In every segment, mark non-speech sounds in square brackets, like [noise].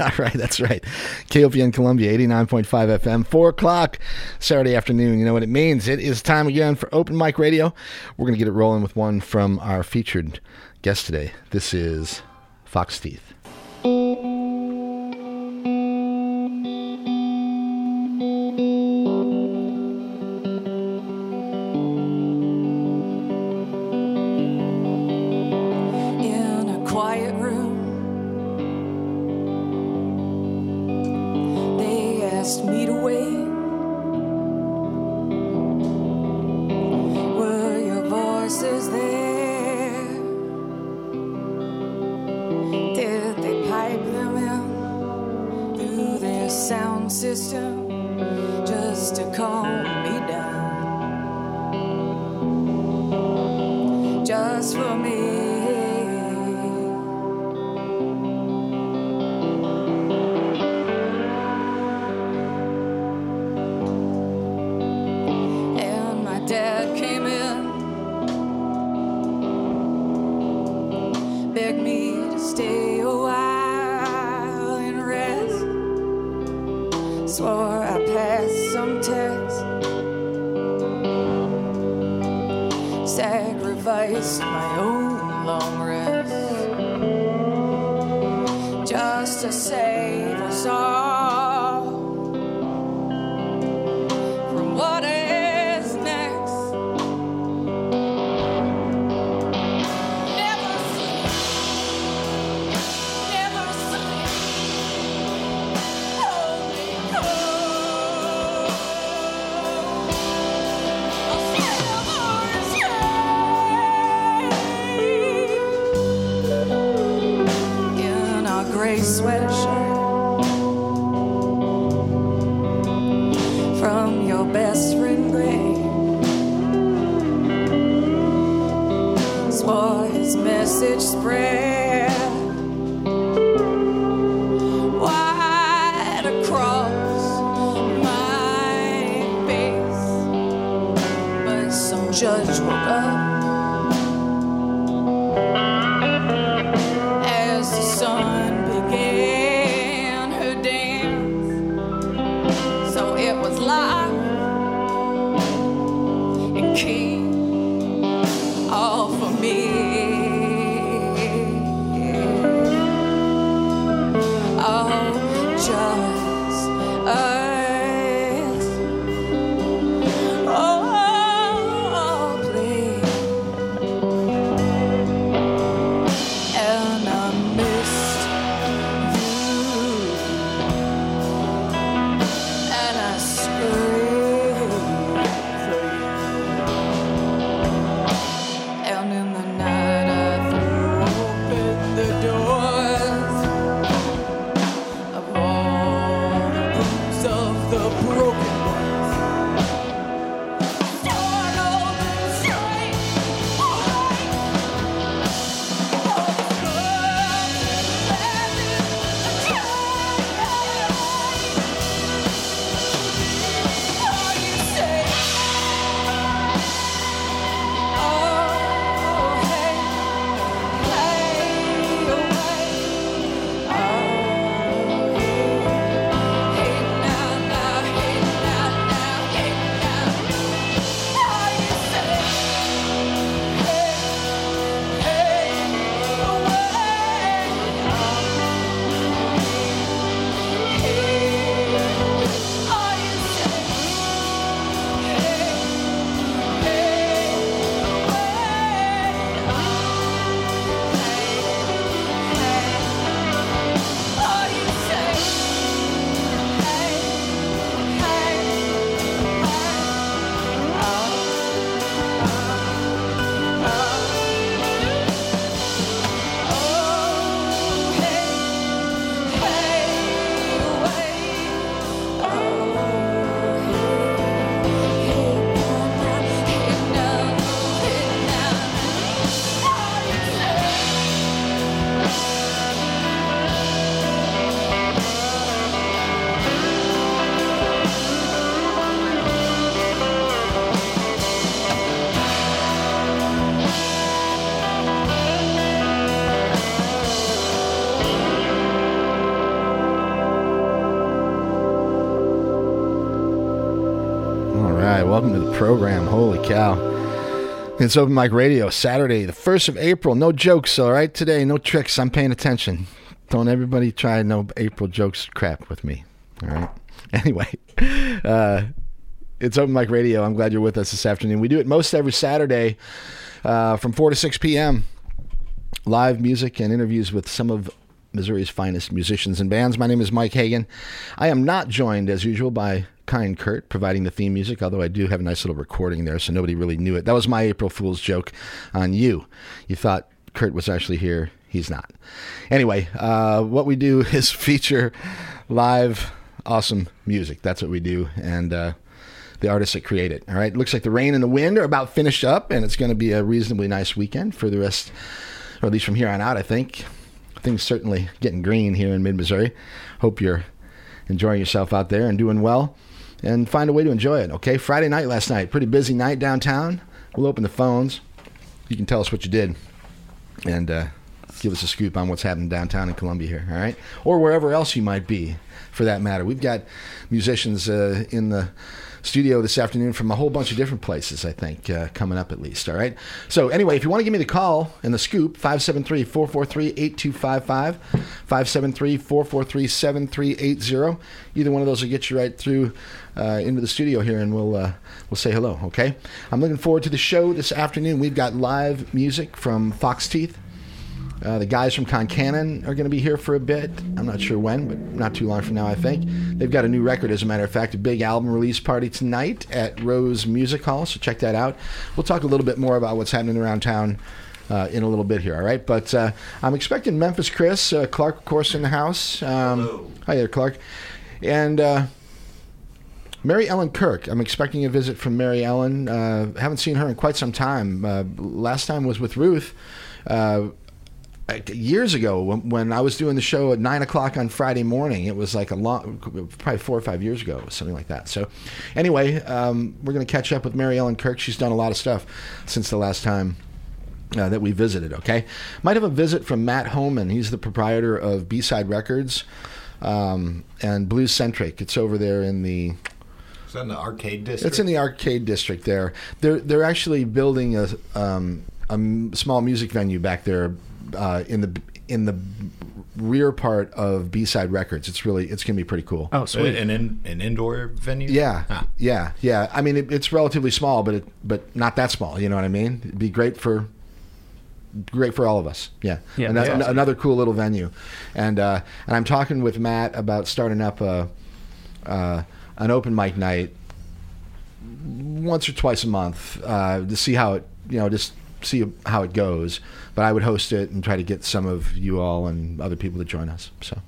[laughs] All right, that's right. KOPN Columbia, 89.5 FM, 4 o'clock Saturday afternoon. You know what it means. It is time again for Open Mic Radio. We're going to get it rolling with one from our featured guest today. This is Foxteeth. Just woke up. It's Open Mic Radio, Saturday, the 1st of April. No jokes, all right? Today, no tricks. I'm paying attention. Don't everybody try no April jokes crap with me, all right? [laughs] Anyway, uh, it's Open Mic Radio. I'm glad you're with us this afternoon. We do it most every Saturday uh, from 4 to 6 p.m. Live music and interviews with some of Missouri's finest musicians and bands. My name is Mike Hagan. I am not joined, as usual, by Kind Kurt providing the theme music, although I do have a nice little recording there, so nobody really knew it. That was my April Fool's joke on you. You thought Kurt was actually here. He's not. Anyway, uh, what we do [laughs] is feature live, awesome music. That's what we do. And, uh, the artists that create it. All right. Looks like the rain and the wind are about finished up, and it's going to be a reasonably nice weekend for the rest, or at least from here on out, I think things certainly getting green here in mid Missouri. Hope you're enjoying yourself out there and doing well. And find a way to enjoy it, okay? Friday night last night, pretty busy night downtown. We'll open the phones. You can tell us what you did and uh, give us a scoop on what's happening downtown in Columbia here, all right? Or wherever else you might be, for that matter. We've got musicians uh, in the studio this afternoon from a whole bunch of different places, I think, uh, coming up at least. All right. So, anyway, if you want to give me the call and the scoop, 573 443 8255, 573 443 7380. Either one of those will get you right through uh, into the studio here and we'll, uh, we'll say hello. Okay. I'm looking forward to the show this afternoon. We've got live music from Foxteeth. Uh, the guys from Concannon are going to be here for a bit. I'm not sure when, but not too long from now, I think. They've got a new record, as a matter of fact, a big album release party tonight at Rose Music Hall, so check that out. We'll talk a little bit more about what's happening around town uh, in a little bit here, all right? But uh, I'm expecting Memphis Chris, uh, Clark, of course, in the house. Um, hi there, Clark. And. Uh, Mary Ellen Kirk. I'm expecting a visit from Mary Ellen. Uh, haven't seen her in quite some time. last time was with Ruth years ago when, when, I was doing the show at nine o'clock on Friday morning. It was like a long, probably four or five years ago, something like that. So, anyway, um, we're going to catch up with Mary Ellen Kirk. She's done a lot of stuff since the last time. Uh, that we visited, okay? Might have a visit from Matt Homan. He's the proprietor of B Side Records um, and Blues Centric. It's over there in the is that in the arcade district? It's in the arcade district there. They're they're actually building a um, a small music venue back there uh, in the in the rear part of B Side Records. It's really it's gonna be pretty cool. Oh, sweet! An in, an indoor venue. Yeah, ah. yeah, yeah. I mean, it, it's relatively small, but it but not that small. You know what I mean? It'd be great for great for all of us. Yeah, yeah. Another, awesome. another cool little venue, and uh, and I'm talking with Matt about starting up a uh, an open mic night once or twice a month uh, to see how it you know just see how it goes. But I would host it and try to get some of you all and other people to join us. So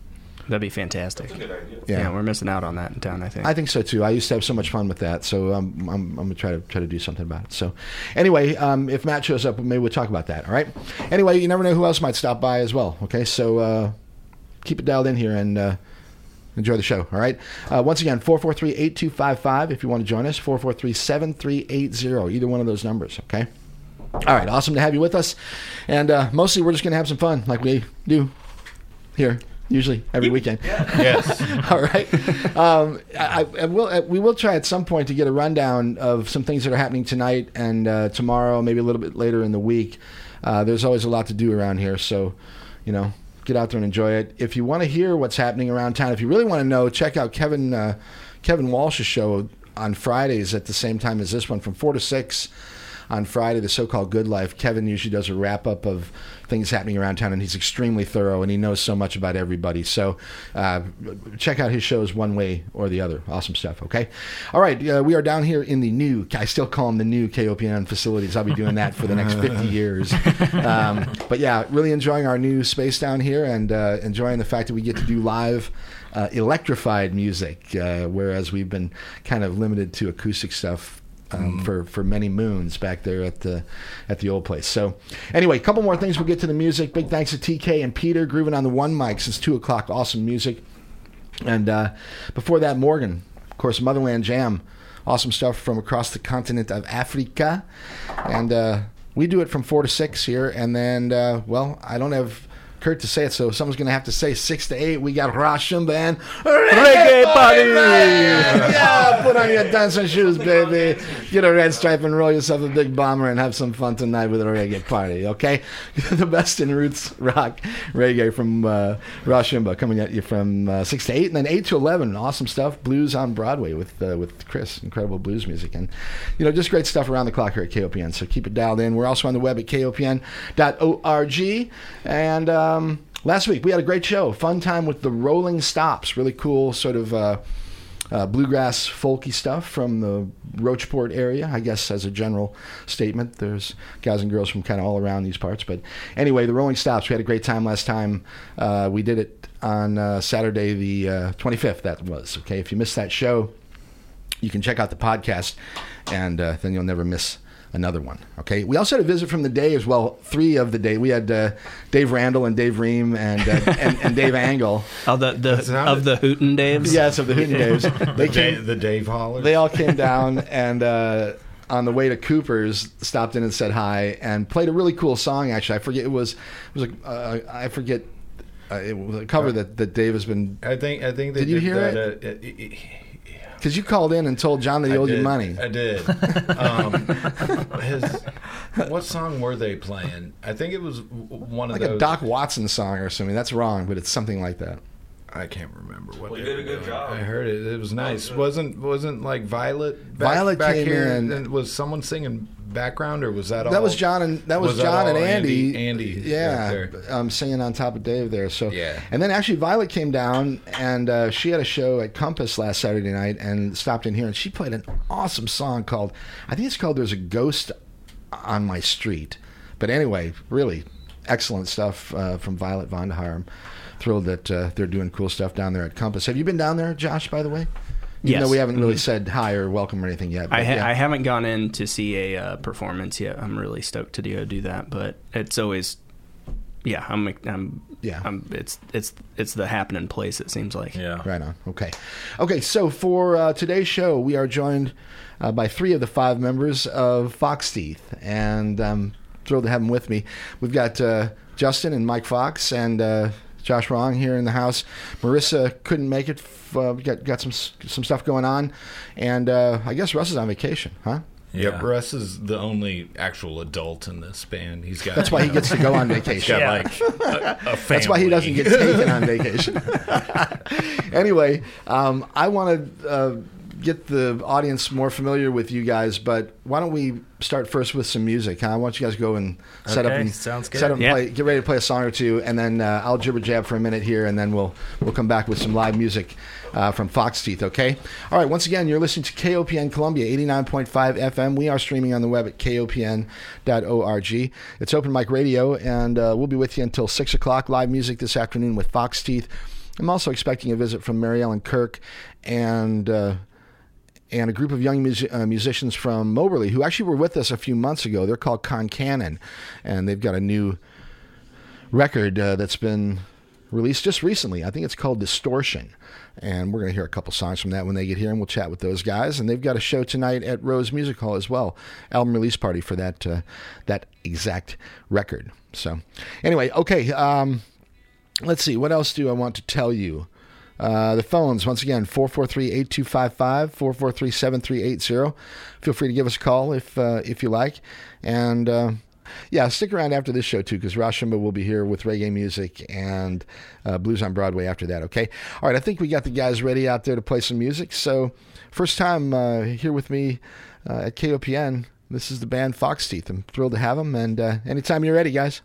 that'd be fantastic. Yeah. yeah. we're missing out on that in town. I think. I think so too. I used to have so much fun with that, so um, I'm, I'm gonna try to try to do something about it. So, anyway, um, if Matt shows up, maybe we'll talk about that. All right. Anyway, you never know who else might stop by as well. Okay, so uh, keep it dialed in here and. Uh, enjoy the show. All right. Uh, once again, 443 8255 if you want to join us, 443 7380, either one of those numbers. Okay. All right, awesome to have you with us. And uh, mostly we're just going to have some fun like we do here usually every weekend. yes. [laughs] All right. Um, I, I will, uh, we will try at some point to get a rundown of some things that are happening tonight and uh, tomorrow, maybe a little bit later in the week. Uh, there's always a lot to do around here, so you know, get out there and enjoy it. If you want to hear what's happening around town, if you really want to know, check out Kevin uh, Kevin Walsh's show on Fridays at the same time as this one from four to six on Friday, the so-called Good Life. Kevin usually does a wrap up of things happening around town, and he's extremely thorough, and he knows so much about everybody. So uh, check out his shows one way or the other. Awesome stuff. Okay, all right. Uh, we are down here in the new. I still call them the new KOPN facilities. I'll be doing that for the next [laughs] 50 years. Um, but yeah, really enjoying our new space down here, and uh, enjoying the fact that we get to do live. Uh, electrified music, uh, whereas we've been kind of limited to acoustic stuff um, mm. for for many moons back there at the at the old place. So anyway, a couple more things. We'll get to the music. Big thanks to TK and Peter grooving on the one mic since two o'clock. Awesome music. And uh, before that, Morgan, of course, Motherland Jam. Awesome stuff from across the continent of Africa. And uh, we do it from four to six here. And then, uh, well, I don't have Kurt to say it, so someone's going to have to say six to eight. We got Rashumba and Reggae party! yeah, put on your dancing shoes, baby. Get a red stripe and roll yourself a big bomber and have some fun tonight with a reggae party, okay? [laughs] the best in roots rock reggae from uh, Rashumba coming at you from uh, 6 to 8 and then 8 to 11. Awesome stuff. Blues on Broadway with uh, with Chris. Incredible blues music. And, you know, just great stuff around the clock here at KOPN. So keep it dialed in. We're also on the web at kopn.org. And, um, Last week we had a great show, fun time with the Rolling Stops, really cool sort of uh, uh, bluegrass folky stuff from the Rocheport area. I guess as a general statement, there's guys and girls from kind of all around these parts. But anyway, the Rolling Stops. We had a great time last time. Uh, we did it on uh, Saturday the uh, 25th. That was okay. If you missed that show, you can check out the podcast, and uh, then you'll never miss another one. Okay. We also had a visit from the day as well. Three of the day. We had uh, Dave Randall and Dave Ream and uh, [laughs] and, and Dave Angle. Oh, the, the sounded- of the Hooten Daves. Yes, of the Hooten Daves. [laughs] They The, came. Dave, the Dave Holler. They all came [laughs] down and. Uh, on the way to Cooper's, stopped in and said hi, and played a really cool song. Actually, I forget it was. It was a. Uh, I forget. Uh, it was a cover that, that Dave has been I think. I think they Did you hear that, it? Uh, it, it, because you called in and told John that he I owed you money. I did. [laughs] Um, his, what song were they playing? I think it was one of Like those. a Doc Watson song or something. That's wrong, but it's something like that. I can't remember what. Well, they you did a good doing. job. I heard it. It was nice. wasn't wasn't like Violet. Back, Violet back came here, in- And was someone singing background, or was that all? That was John and that was, was that John and Andy. Andy- Andy yeah, right there? um, singing on top of Dave there. So Yeah. and then actually Violet came down and uh, she had a show at Compass last Saturday night and stopped in here and she played an awesome song called I think it's called "There's a Ghost on My Street." But anyway, really excellent stuff uh, from Violet Von Harm. Thrilled that uh, they're doing cool stuff down there at Compass. Have you been down there, Josh? By the way. Even Yes. though we haven't really Mhm. said hi or welcome or anything yet. I, ha- yeah. I haven't gone in to see a uh, performance yet. I'm really stoked to do, do that, but it's always, yeah, I'm, I'm, Yeah. I'm, it's, it's, it's the happening place. It seems like. Yeah. Right on. Okay. Okay, so for uh, today's show, we are joined uh, by three of the five members of Foxteeth, and I'm thrilled to have them with me. We've got uh, Justin and Mike Fox and uh, Josh Wrong here in the house. Marissa couldn't make it. Uh, got got some some stuff going on, and uh, I guess Russ is on vacation, huh? Yep, Yeah. Russ is the only actual adult in this band. He's got. That's why he gets to go on [laughs] vacation. got like a, a family. [laughs] That's why he doesn't get taken on vacation. [laughs] anyway, um, I want to uh, get the audience more familiar with you guys, but why don't we start first with some music? Huh? Why don't you guys to go and set up and sounds good. set up and Yeah. play, get ready to play a song or two, and then uh, I'll jibber jab for a minute here, and then we'll we'll come back with some live music. Uh, from Foxteeth, okay? All right, once again, you're listening to KOPN Columbia 89.5 FM. We are streaming on the web at kopn.org. It's open mic radio, and uh, we'll be with you until 6 o'clock. Live music this afternoon with Foxteeth. I'm also expecting a visit from Mary Ellen Kirk and. Uh, and a group of young mus- uh, musicians from Moberly who actually were with us a few months ago. They're called Concannon, and they've got a new record uh, that's been released just recently. I think it's called Distortion. And we're going to hear a couple songs from that when they get here, and we'll chat with those guys. And they've got a show tonight at Rose Music Hall as well, album release party for that uh, that exact record. So, anyway, okay. Um, let's see. What else do I want to tell you? Uh, the phones, once again, 443-8255, 443-7380. Feel free to give us a call if uh, if you like. And uh, yeah, stick around after this show, too, because Rashimba will be here with reggae music and uh, Blues on Broadway after that, okay? All right, I think we got the guys ready out there to play some music. So first time uh, here with me at KOPN, this is the band Foxteeth. I'm thrilled to have them. And anytime you're ready, guys.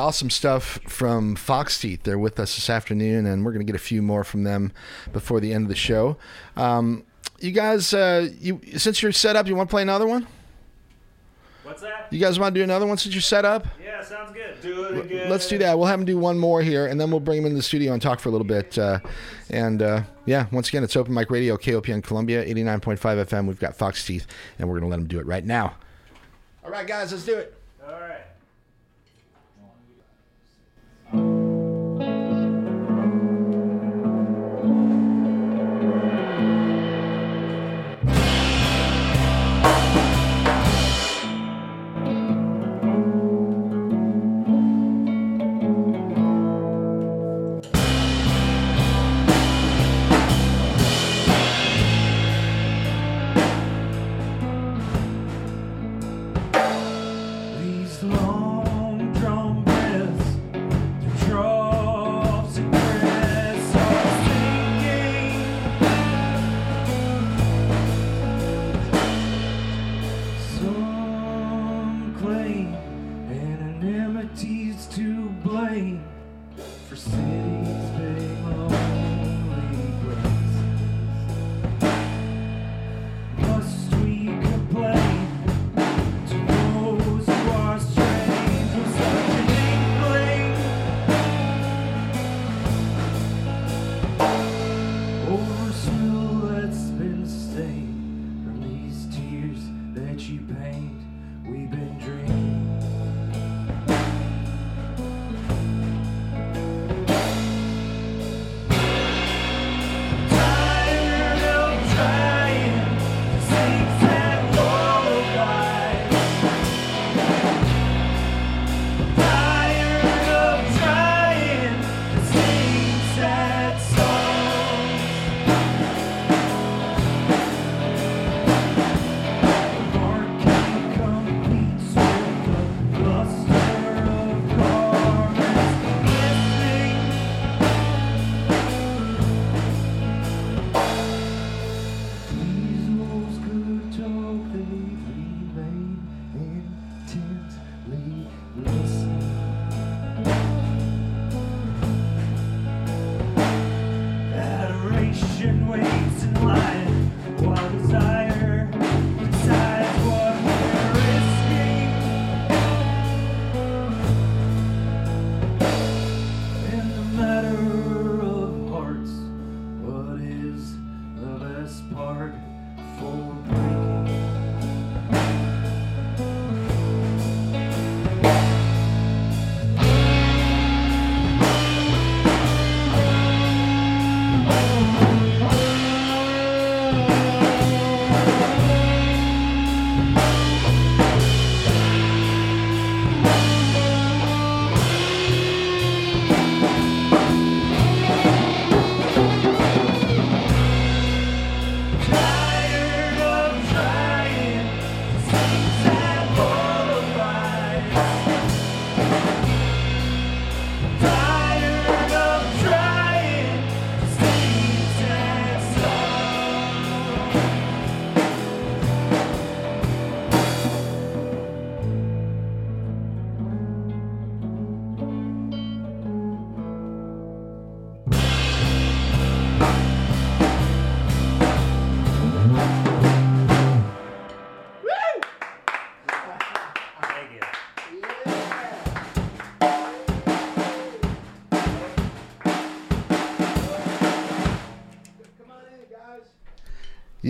Awesome stuff from Foxteeth. They're with us this afternoon, and we're going to get a few more from them before the end of the show. Um, you guys, uh, you since you're set up, you want to play another one? What's that? You guys want to do another one since you're set up? Yeah, sounds good. Do it again. Let's do that. We'll have him do one more here, and then we'll bring him into the studio and talk for a little bit. Uh, and uh, yeah, once again, it's Open Mic Radio, KOPN Columbia, 89.5 FM. We've got Foxteeth, and we're going to let him do it right now. All right, guys, let's do it. All right.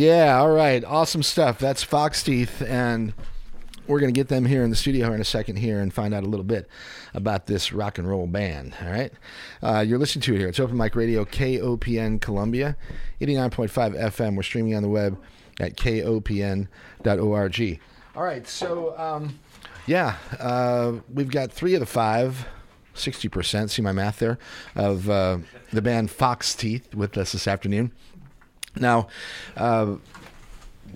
Yeah, all right. Awesome stuff. That's Foxteeth, and we're going to get them here in the studio in a second here and find out a little bit about this rock and roll band. All right. Uh, you're listening to it here. It's Open Mic Radio, KOPN Columbia, 89.5 FM. We're streaming on the web at kopn.org. All right. So, um, yeah, uh, we've got three of the five. 60%, see my math there, of uh, the band Foxteeth with us this afternoon. Now, uh,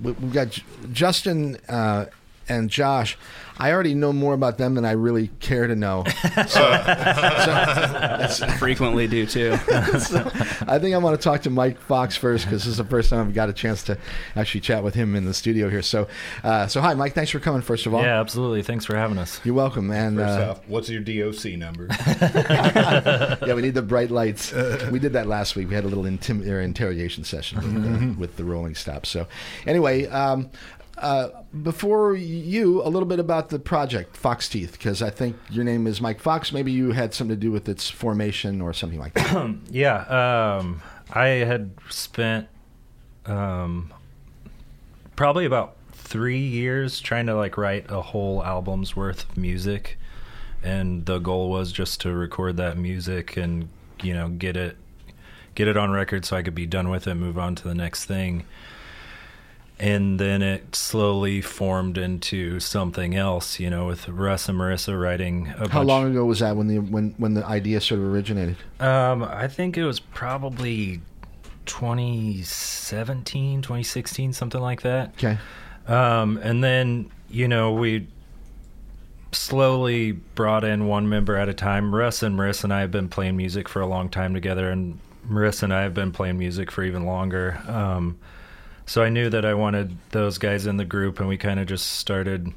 we- we've got Justin uh, and Josh, I already know more about them than I really care to know. So [laughs] frequently do too. [laughs] so I think I want to talk to Mike Fox first because this is the first time I've got a chance to actually chat with him in the studio here. So, uh, so hi, Mike. Thanks for coming. First of all, Yeah, absolutely. Thanks for having us. you're welcome. And First uh, off, what's your DOC number? [laughs] yeah, we need the bright lights. we did that last week. We had a little intim- interrogation session with, uh, with the Rolling Stop. So, anyway, um, uh, before you, a little bit about the project Foxteeth, because I think your name is Mike Fox. Maybe you had something to do with its formation or something like that. [clears throat] Yeah, um, I had spent um, probably about three years trying to like write a whole album's worth of music, and the goal was just to record that music and you know get it get it on record so I could be done with it, move on to the next thing. And then it slowly formed into something else, you know, with Russ and Marissa writing a How bunch. long ago was that when the when when the idea sort of originated? Um, I think it was probably 2017, 2016, something like that. Okay. Um, and then, you know, we slowly brought in one member at a time. Russ and Marissa and I have been playing music for a long time together, and Marissa and I have been playing music for even longer. Um, so I knew that I wanted those guys in the group, and we kind of just started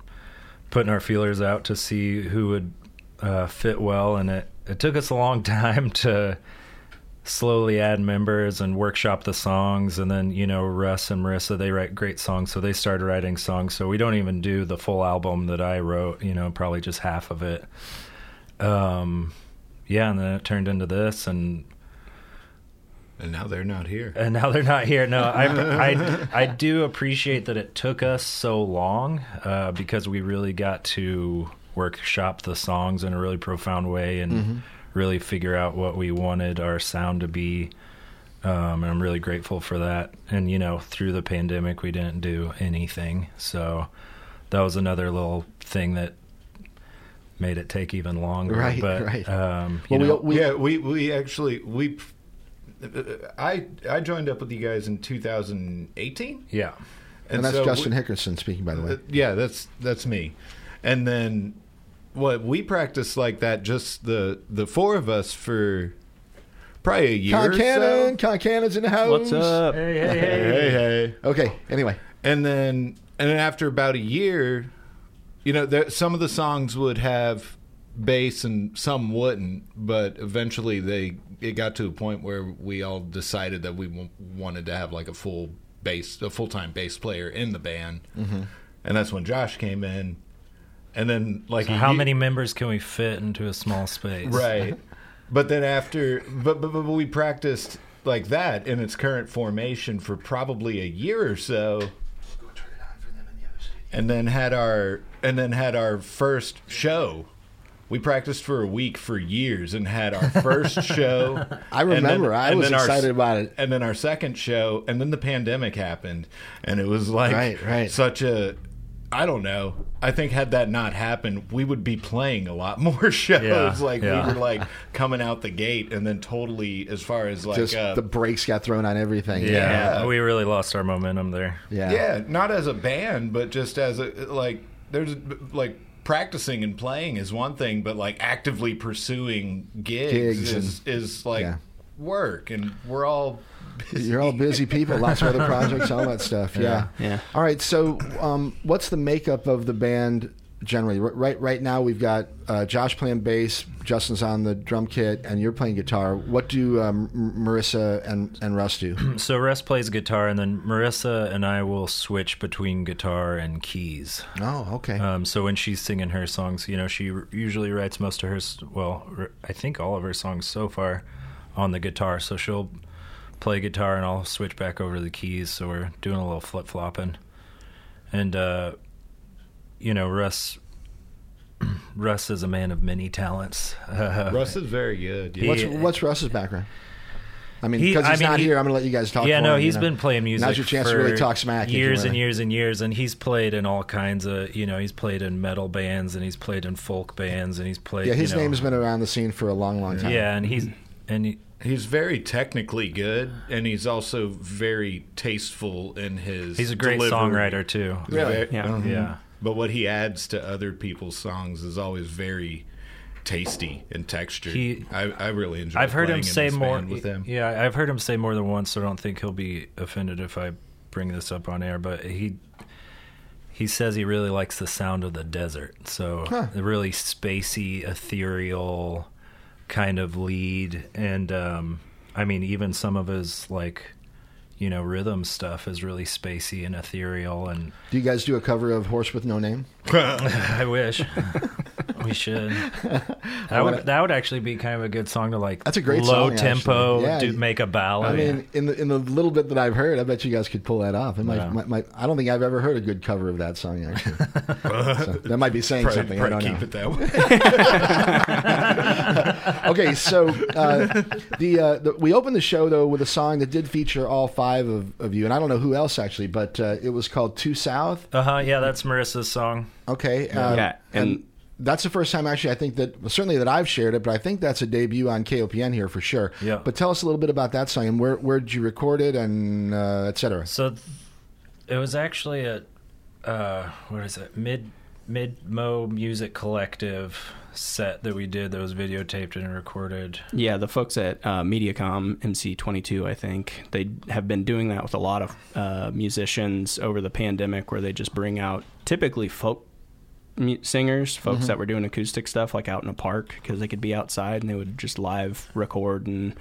putting our feelers out to see who would uh, fit well. And it, it took us a long [laughs] time to slowly add members and workshop the songs and then you know russ and marissa they write great songs so they started writing songs so we don't even do the full album that i wrote you know probably just half of it um yeah and then it turned into this and and now they're not here. and now they're not here. No, I, I, I do appreciate that it took us so long uh, because we really got to workshop the songs in a really profound way and really figure out what we wanted our sound to be. Um, and I'm really grateful for that. And you know, through the pandemic, we didn't do anything, so that was another little thing that made it take even longer. Right, but, right. Um, you Well, know, we, we, yeah, we we actually we. I I joined up with you guys in 2018, yeah. and that's so Justin we- Hickerson speaking, by the way. Uh, yeah, that's that's me. And then what we practiced like that just the the four of us for probably a year Con or Cannon, so. Concannon's in the house. What's up? Hey, hey, hey. Hey, hey. Okay. Anyway, And then and then after about a year, you know, there, some of the songs would have bass and some wouldn't, but eventually they it got to a point where we all decided that we w- wanted to have like a full bass, a full time bass player in the band, mm-hmm. and that's when Josh came in, and then like So how ye- many members can we fit into a small space? right? [laughs] But then after, but, but but we practiced like that in its current formation for probably a year or so and then had our and then had our first show. We practiced for a week for years and had our first [laughs] show. I And then- remember. I was then our- excited about it. And then our second show, and then the pandemic happened, and it was like Right, right. such a. I don't know. I think had that not happened, we would be playing a lot [laughs] more shows. Yeah, like yeah. we were like coming out the gate, and then totally as far as like just uh, the brakes got thrown on everything. Yeah, Yeah. we really lost our momentum there. Yeah. yeah, not as a band, but just as a like. There's like practicing and playing is one thing, but like actively pursuing gigs, Gigs is is like yeah. work, and we're all. Busy. You're all busy people, lots of other projects, all that stuff. [laughs] Yeah. Yeah. All right. So, um, what's the makeup of the band generally? Right. Right now, we've got uh, Josh playing bass, Justin's on the drum kit, and you're playing guitar. What do um, Marissa and and Russ do? [clears throat] So Russ plays guitar, and then Marissa and I will switch between guitar and keys. oh, okay. Um, so when she's singing her songs, you know, she usually writes most of her, well, I think all of her songs so far on the guitar. So she'll play guitar, and I'll switch back over to the keys. So we're doing a little flip flopping, and uh, you know, Russ. [clears throat] Russ is a man of many talents. Uh, [laughs] Russ is very good. Yeah. what's what's Russ's background? I mean, He- because he's I mean, not he- here, I'm going to let you guys talk. yeah, for no, him, you know. been playing music. Now's your chance to really talk smack. if you Years and years and years, and he's played in all kinds of, you know, he's played in metal bands and he's played in folk bands and he's played. Yeah, his you know, name has been around the scene for a long, long time. Yeah, and he's and he, He's very technically good, and he's also very tasteful in his. he's a great delivery. songwriter too. Really? Very- Yeah. Mhm. Yeah. But what he adds to other people's songs is always very tasty and textured. He- I, I really enjoy. I've heard him say more. with him. Yeah, I've heard him say more than once. So I don't think he'll be offended if I bring this up on air. But he he says he really likes the sound of the desert. So the really spacey, ethereal kind of lead, and um, I mean even some of his like you know rhythm stuff is really spacey and ethereal. And Do you guys do a cover of Horse with No Name? [laughs] I wish we should. [laughs] That would that would actually be kind of a good song to like. That's a great low song, tempo. Yeah, do, make a ballad. I mean, in the in the little bit that I've heard, I bet you guys could pull that off. It might, Yeah. might, might, I don't think I've ever heard a good cover of that song. Actually, [laughs] so that might be saying Probably, something. I probably don't keep know. it that way. okay, so uh, the, uh, the we opened the show though with a song that did feature all five of, of you, and I don't know who else actually, but uh, it was called "Two South." uh huh. Yeah, that's Marissa's song. Okay, uh, Yeah, and, and- that's the first time actually I think that well, certainly that I've shared it, but I think that's a debut on KOPN here for sure. Yeah. But tell us a little bit about that song and where where did you record it and uh, et cetera. So th- it was actually a uh, what is it? Mid Mid Mo Music Collective set that we did that was videotaped and recorded. Yeah, the folks at uh, MediaCom MC22, I think they have been doing that with a lot of uh, musicians over the pandemic, where they just bring out typically folk mu- singers, folks that were doing acoustic stuff, like out in a park, because they could be outside and they would just live record and.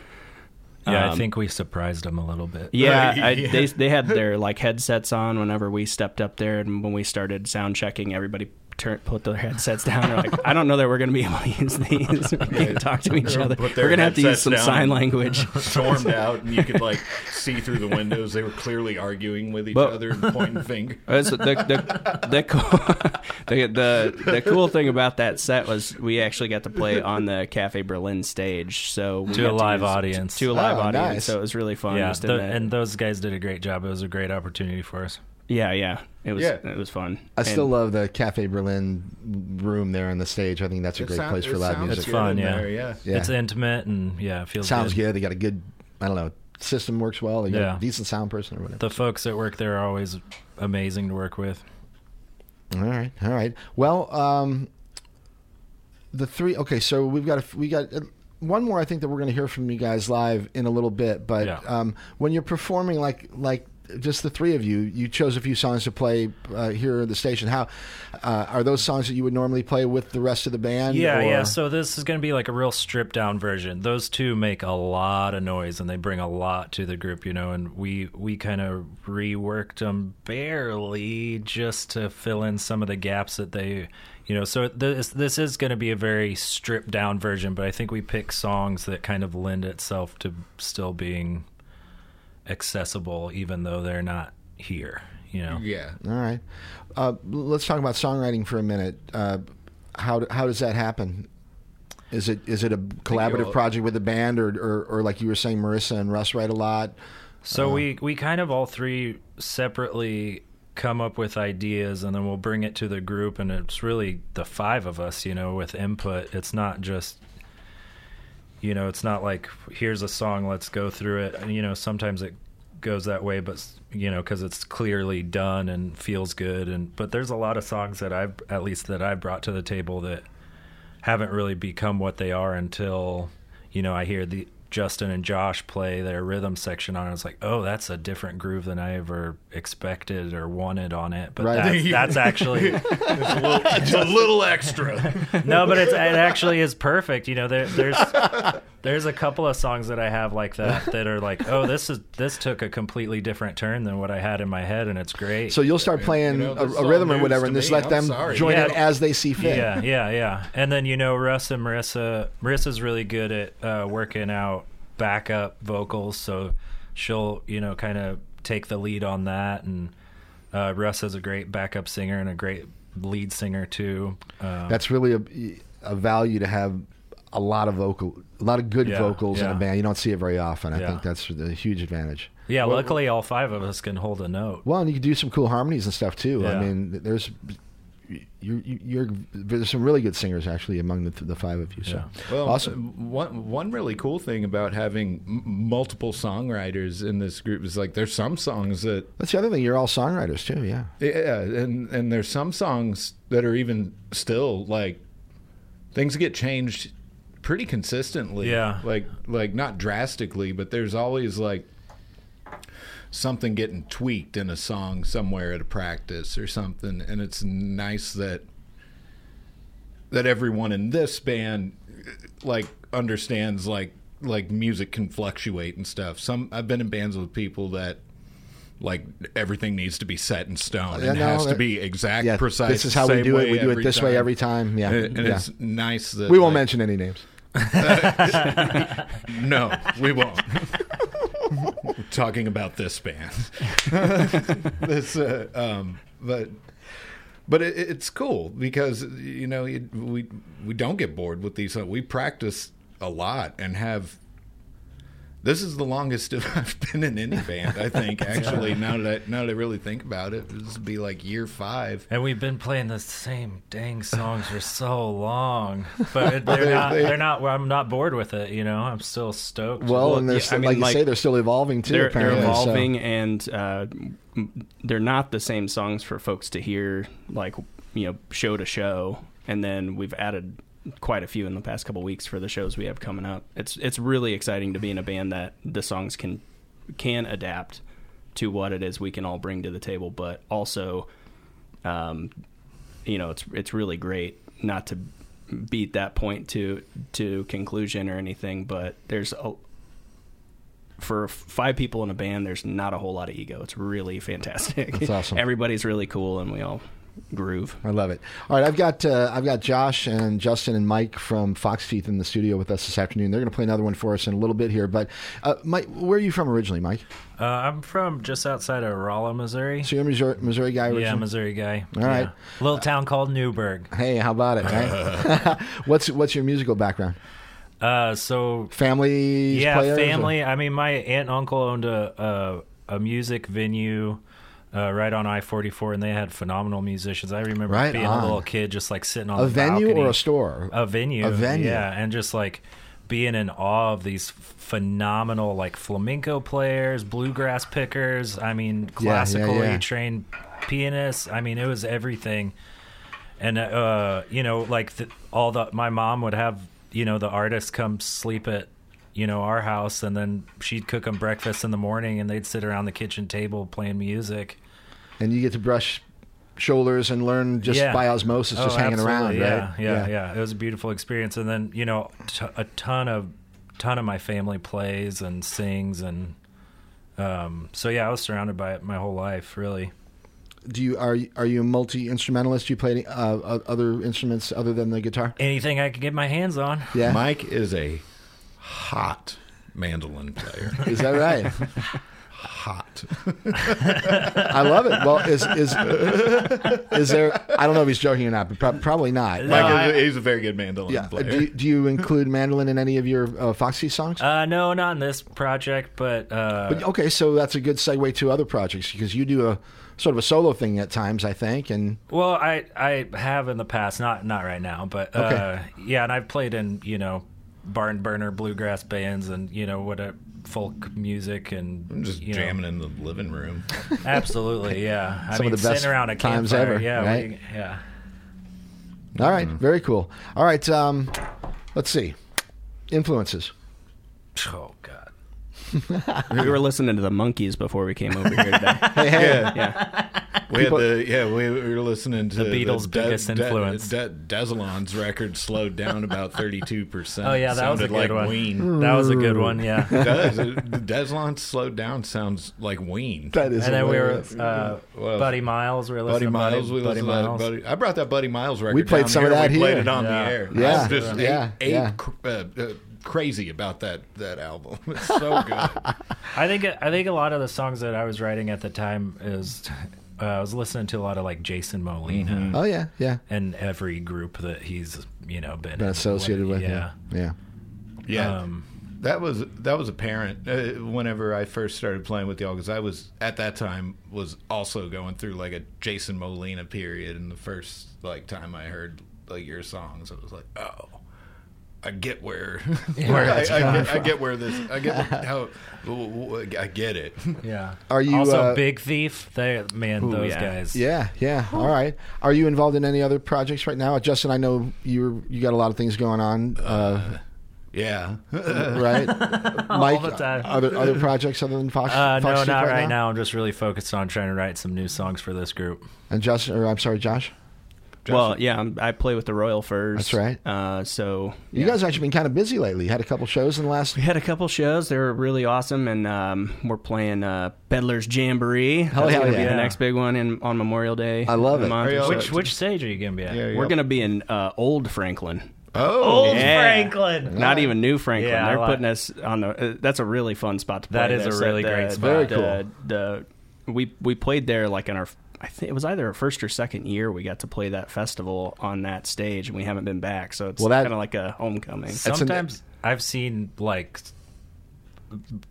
Yeah, I um, think we surprised them a little bit. Yeah, I, [laughs] yeah. they they had their like headsets on whenever we stepped up there, and when we started sound checking, everybody turn, put their headsets down. They're like, I don't know that we're going to be able to use these. we can't talk to each other. We're going to have to use some down sign language. [laughs] stormed out, and you could like see through the windows. They were clearly arguing with each But- other and pointing finger. [laughs] That's the, the, the, cool, [laughs] the, the, the cool thing about that set was we actually got to play on the Cafe Berlin stage. So we To a live use- audience. To a live Oh, audience. nice. So it was really fun. yeah, just in tho- that- and those guys did a great job. It was a great opportunity for us. Yeah, yeah. It was Yeah. it was fun. I still love the Cafe Berlin room there on the stage. I think that's a It great sound- place for it live sounds music. It's fun, in yeah. there, yeah. Yeah. It's intimate and yeah, it feels good. Sounds good. good. They got a good, I don't know, system works well. They got Yeah. a decent sound person or whatever. The folks that work there are always amazing to work with. All right, all right. Well, um, the three. Okay, so we've got a, we got uh, one more. I think that we're going to hear from you guys live in a little bit. But Yeah. um, when you're performing, like like just the three of you, you chose a few songs to play uh, here at the station. How uh, are those songs that you would normally play with the rest of the band? Yeah, or- yeah. So this is going to be like a real stripped down version. Those two make a lot of noise and they bring a lot to the group, you know. And we we kind of reworked them barely just to fill in some of the gaps that they, you know. So this this is going to be a very stripped down version, but I think we pick songs that kind of lend itself to still being accessible, even though they're not here, you know. Yeah. All right. Uh, let's talk about songwriting for a minute. Uh, how how does that happen? Is it is it a collaborative all- project with the band, or, or or like you were saying, Marissa and Russ write a lot? So we we kind of all three separately come up with ideas and then we'll bring it to the group and it's really the five of us, you know, with input. It's not just you know, it's not like here's a song, let's go through it. And, you know, sometimes it goes that way, but you know, because it's clearly done and feels good. And but there's a lot of songs that I've at least that i've brought to the table that haven't really become what they are until you know I hear the Justin and Josh play their rhythm section on. it. It's like, oh, that's a different groove than I ever expected or wanted on it. But Right. that's, that's [laughs] actually It's a little, it's a little extra. [laughs] no, but it's, it actually is perfect. You know, there, there's [laughs] there's a couple of songs that I have like that that are like, oh, this is this took a completely different turn than what I had in my head, and it's great. So you'll start playing You know, a, a rhythm or whatever, and just me. let I'm them sorry. join Yeah. it as they see fit. Yeah, yeah, yeah. And then you know Russ and Marissa. Marissa's really good at uh, working out backup vocals, so she'll you know kind of take the lead on that. And uh, Russ is a great backup singer and a great lead singer too. Uh, That's really a, a value to have a lot of vocal, a lot of good Yeah, vocals in a band. You don't see it very often. I Yeah. think that's a huge advantage. yeah, luckily all five of us can hold a note. Well, and you can do some cool harmonies and stuff too. I mean, there's you're, you're there's some really good singers actually among the, the five of you. So Well, uh, awesome. One one really cool thing about having m- multiple songwriters in this group is like there's some songs that That's the other thing. You're all songwriters too. Yeah. yeah, and and there's some songs that are even still like things get changed pretty consistently. Yeah. like like not drastically, but there's always like something getting tweaked in a song somewhere at a practice or something, and it's nice that that everyone in this band like understands like like music can fluctuate and stuff. Some I've been in bands with people that like everything needs to be set in stone Yeah, and no, has to be exact, Yeah. precise. This is how we do it. We do it every this way every time. Yeah. and, and yeah. it's nice that we won't like- mention any names. [laughs] No, we won't. [laughs] Talking about this band. [laughs] this, uh, um, but but it, it's cool because you know it, we we don't get bored with these. We practice a lot and have. This is the longest [laughs] I've been in any band. I think [laughs] actually now that I, now that I really think about it, this would be like year five. And we've been playing the same dang songs for so long, [laughs] but they're They- not. they- They're not. I'm not bored with it. You know, I'm still stoked. Well, and they're yeah, still, I mean, like you like, say, they're still evolving too. they're, they're apparently, so- evolving and uh, they're not the same songs for folks to hear like you know show to show and then we've added quite a few in the past couple weeks for the shows we have coming up it's it's really exciting to be in a band that the songs can can adapt to what it is we can all bring to the table but also um you know it's it's really great not to beat that point to to conclusion or anything but there's a for five people in a band, there's not a whole lot of ego. It's really [laughs] fantastic. That's awesome. Everybody's really cool, and we all groove. I love it. All right, I've got uh, I've got Josh and Justin and Mike from Foxteeth in the studio with us this afternoon. They're going to play another one for us in a little bit here. But uh, Mike, where are you from originally, Mike? Uh, I'm from just outside of Rolla, Missouri. So you're a Missouri, Missouri guy originally. Yeah, Missouri guy. All right. Yeah. Little town called Newburg. Hey, how about it? Right? [laughs] [laughs] what's what's your musical background? Uh, so Family? yeah, players, or- family. I mean, my aunt and uncle owned a a, a music venue. Uh, right on I forty four, and they had phenomenal musicians. I remember Right being on. a little kid, just like sitting on A the venue balcony. or a store? a venue, A venue. yeah, and just like being in awe of these phenomenal like flamenco players, bluegrass pickers. I mean, Yeah, yeah, yeah. trained pianists. I mean, it was everything. And uh, you know, like the, all the my mom would have you know the artists come sleep at you know our house, and then she'd cook them breakfast in the morning, and they'd sit around the kitchen table playing music. And you get to brush shoulders and learn just Yeah. by osmosis, just Oh, hanging around, absolutely. right? Yeah, yeah, yeah, It was a beautiful experience, and then you know, t- a ton of ton of my family plays and sings, and um, so yeah, I was surrounded by it my whole life, really. Do you are you- are you a multi instrumentalist? Do you play any, uh, other instruments other than the guitar? Anything I can get my hands on. Yeah, Mike is a hot mandolin player. is that right? [laughs] hot. I love it. Well, is is is there? I don't know if he's joking or not, but prob- probably not. No, Mike I- he's a very good mandolin yeah. player. Do you, do you include mandolin in any of your uh, Foxy songs? Uh, no, not in this project, but, uh, But okay, so that's a good segue to other projects because you do a sort of a solo thing at times, I think, and well, I I have in the past, not not right now, but uh, Okay. yeah, and I've played in you know barn burner bluegrass bands and you know what a folk music and I'm just you know, jamming in the living room. [laughs] Absolutely, yeah. I Some of mean, the best sitting around a times campfire, ever, yeah, right? we- yeah. all right, very cool. All right, um, let's see, influences. Oh God. [laughs] we were listening to the Monkees before we came over here today. [laughs] Hey, hey, Yeah, yeah, we had the yeah we were listening to The Beatles' biggest influence. De, Desalon's record slowed down about thirty two percent. Oh yeah, that was a Sounded good like one. Ween. That was a good one, yeah. [laughs] It does Desalon slowed down sounds like Ween. that is and then we were uh, Well, Buddy Miles. We were Buddy Miles, to we Buddy, listened to Miles. Buddy. I brought that Buddy Miles record. We played down some of that here. we played it on Yeah. the air. Yeah, just yeah, ape, yeah. ape cr- uh, uh, crazy about that that album. [laughs] It's so good. [laughs] I think I think a lot of the songs that I was writing at the time is uh, I was listening to a lot of like Jason Molina oh yeah, yeah, and every group that he's you know been, been associated with. Yeah. Yeah, yeah. Yeah, Um, That was that was apparent uh, whenever I first started playing with y'all because I was at that time was also going through like a Jason Molina period, and the first like time I heard like your songs, I was like, oh, I get where, [laughs] where I, I, get, I get where this, I get [laughs] how, I get it. Yeah. [laughs] Are you, also uh, Big Thief? They man, Ooh, those yeah. guys. Yeah, yeah. All right. Are you involved in any other projects right now, Justin? I know you you got a lot of things going on. Uh, Yeah, right, Mike. the time. Other other projects other than Fox? Uh, Fox no, Chief not right, now? now. I'm just really focused on trying to write some new songs for this group. And Justin, or I'm sorry, Josh. Well, yeah, I'm, I play with the Royal Furs. That's right. Uh, so You yeah. guys actually been kind of busy lately. You had a couple shows in the last. We had a couple shows. They were really awesome, and um, we're playing uh, Pedaler's Jamboree. Hell That's yeah, gonna be yeah. the next big one in, on Memorial Day. I love it. month Are y'all- so. Which which stage are you gonna be at? Yeah, We're gonna be in uh, Old Franklin. Oh, Yeah. Franklin. Not even New Franklin. Yeah, They're like- putting us on the. Uh, that's a really fun spot to play. That is there. a So really the- great spot. Very the- The, we we played there like in our. I think it was either our first or second year we got to play that festival on that stage, and we haven't been back. So it's Well, kind of like a homecoming. an- Sometimes I've seen like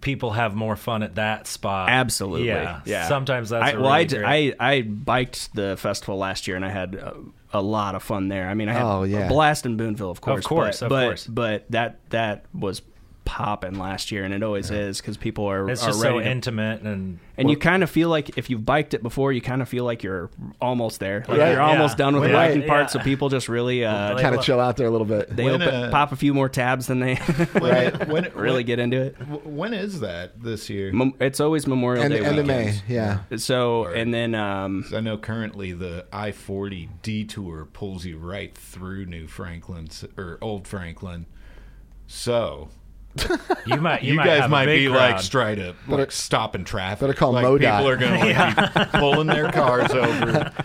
people have more fun at that spot. Absolutely. Yeah. Yeah. Sometimes that's I, a well, I, really great- I I biked the festival last year and I had a, a lot of fun there. I mean, I had Oh, yeah. a blast in Boonville, of course. Of course, but, of but, course. But that that was popping last year, and it always is because people are it's are just ready so to- intimate and and you kind of feel like if you've biked it before, you kind of feel like you're almost there. Like Right, you're almost done with the Right, biking part, yeah. so people just really uh, kind of chill out there a little bit. they When, open, uh, pop a few more tabs than they [laughs] When, [laughs] when, really when, get into it. When is that this year? Mem- It's always Memorial End, Day end of May. weekend. Yeah. So and then um, I know currently the I forty detour pulls you right through New Franklin or Old Franklin. So [laughs] you might you, you, might guys might be crowd. like straight up like stopping traffic. better call like, MoDOT. People are going to be pulling their cars over. [laughs]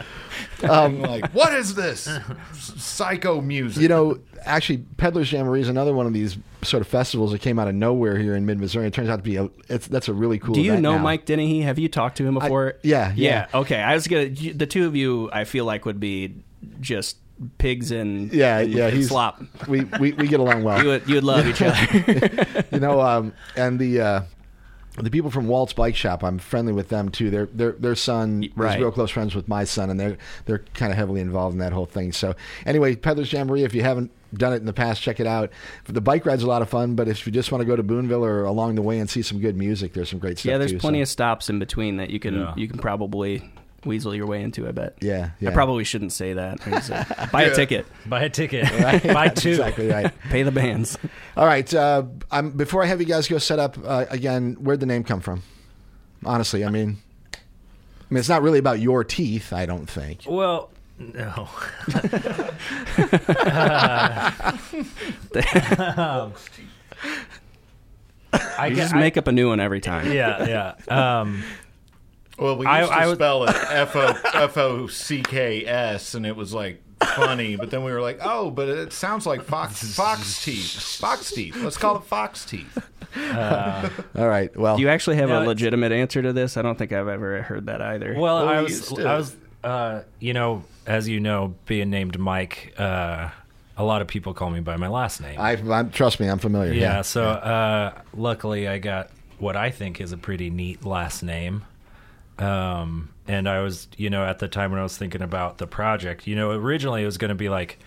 Um, like, what is this psycho music? You know, actually, Pedaler's Jamboree is another one of these sort of festivals that came out of nowhere here in mid Missouri. It turns out to be a. It's that's a really cool. Do you event know now. Mike Dennehy? Have you talked to him before? yeah, yeah. Okay, I was gonna. The two of you, I feel like would be just pigs and Yeah, and yeah. He's slop. We, we we get along well. [laughs] You would you would love each other. [laughs] you know, um, and the uh, the people from Walt's Bike Shop, I'm friendly with them too. Their their their son Right. is real close friends with my son, and they're they're kind of heavily involved in that whole thing. So anyway, Pedaler's Jamboree. If you haven't done it in the past, check it out. The bike ride's a lot of fun, but if you just want to go to Boonville or along the way and see some good music, there's some great stuff. yeah, there's too, plenty so. of stops in between that you can Yeah. you can probably weasel your way into. I bet. Yeah, yeah. I probably shouldn't say that. There's [laughs] buy a ticket, buy a ticket. [laughs] buy two. exactly right. pay the bands. All right. Uh, I'm, before I have you guys go set up uh, again, where'd the name come from? Honestly, I mean, I mean, it's not really about your teeth. I don't think. Well, no. [laughs] Um, I You get, just make up a new one every time. yeah, yeah. Um, well, we I- used to I was- spell it [laughs] F O F O C K S, and it was like funny. But then we were like, oh, but it sounds like fox fox teeth. Fox teeth. Let's call it fox teeth. All right. Well, Do you actually have No, a legitimate answer to this? I don't think I've ever heard that either. well, Well, I we was. I was, uh, you know, as you know, being named Mike, uh, a lot of people call me by my last name. I, I'm, trust me, I'm familiar. yeah, Yeah. so Uh, luckily I got what I think is a pretty neat last name. Um, and I was, you know, at the time when I was thinking about the project, you know, originally it was going to be like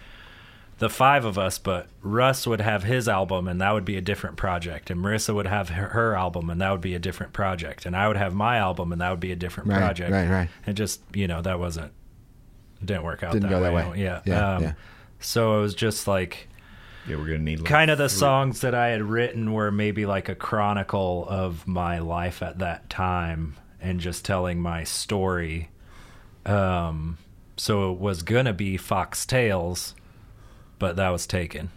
the five of us, but Russ would have his album and that would be a different project. And Marissa would have her, her album and that would be a different project. And I would have my album and that would be a different Right, project. right, right. And just, you know, that wasn't, didn't work out Didn't that go that way. way. Yeah. Yeah, um, yeah. So it was just like, Yeah, we're gonna need like kind of the three- songs that I had written were maybe like a chronicle of my life at that time and just telling my story. Um, so it was gonna be Fox Tales, but that was taken.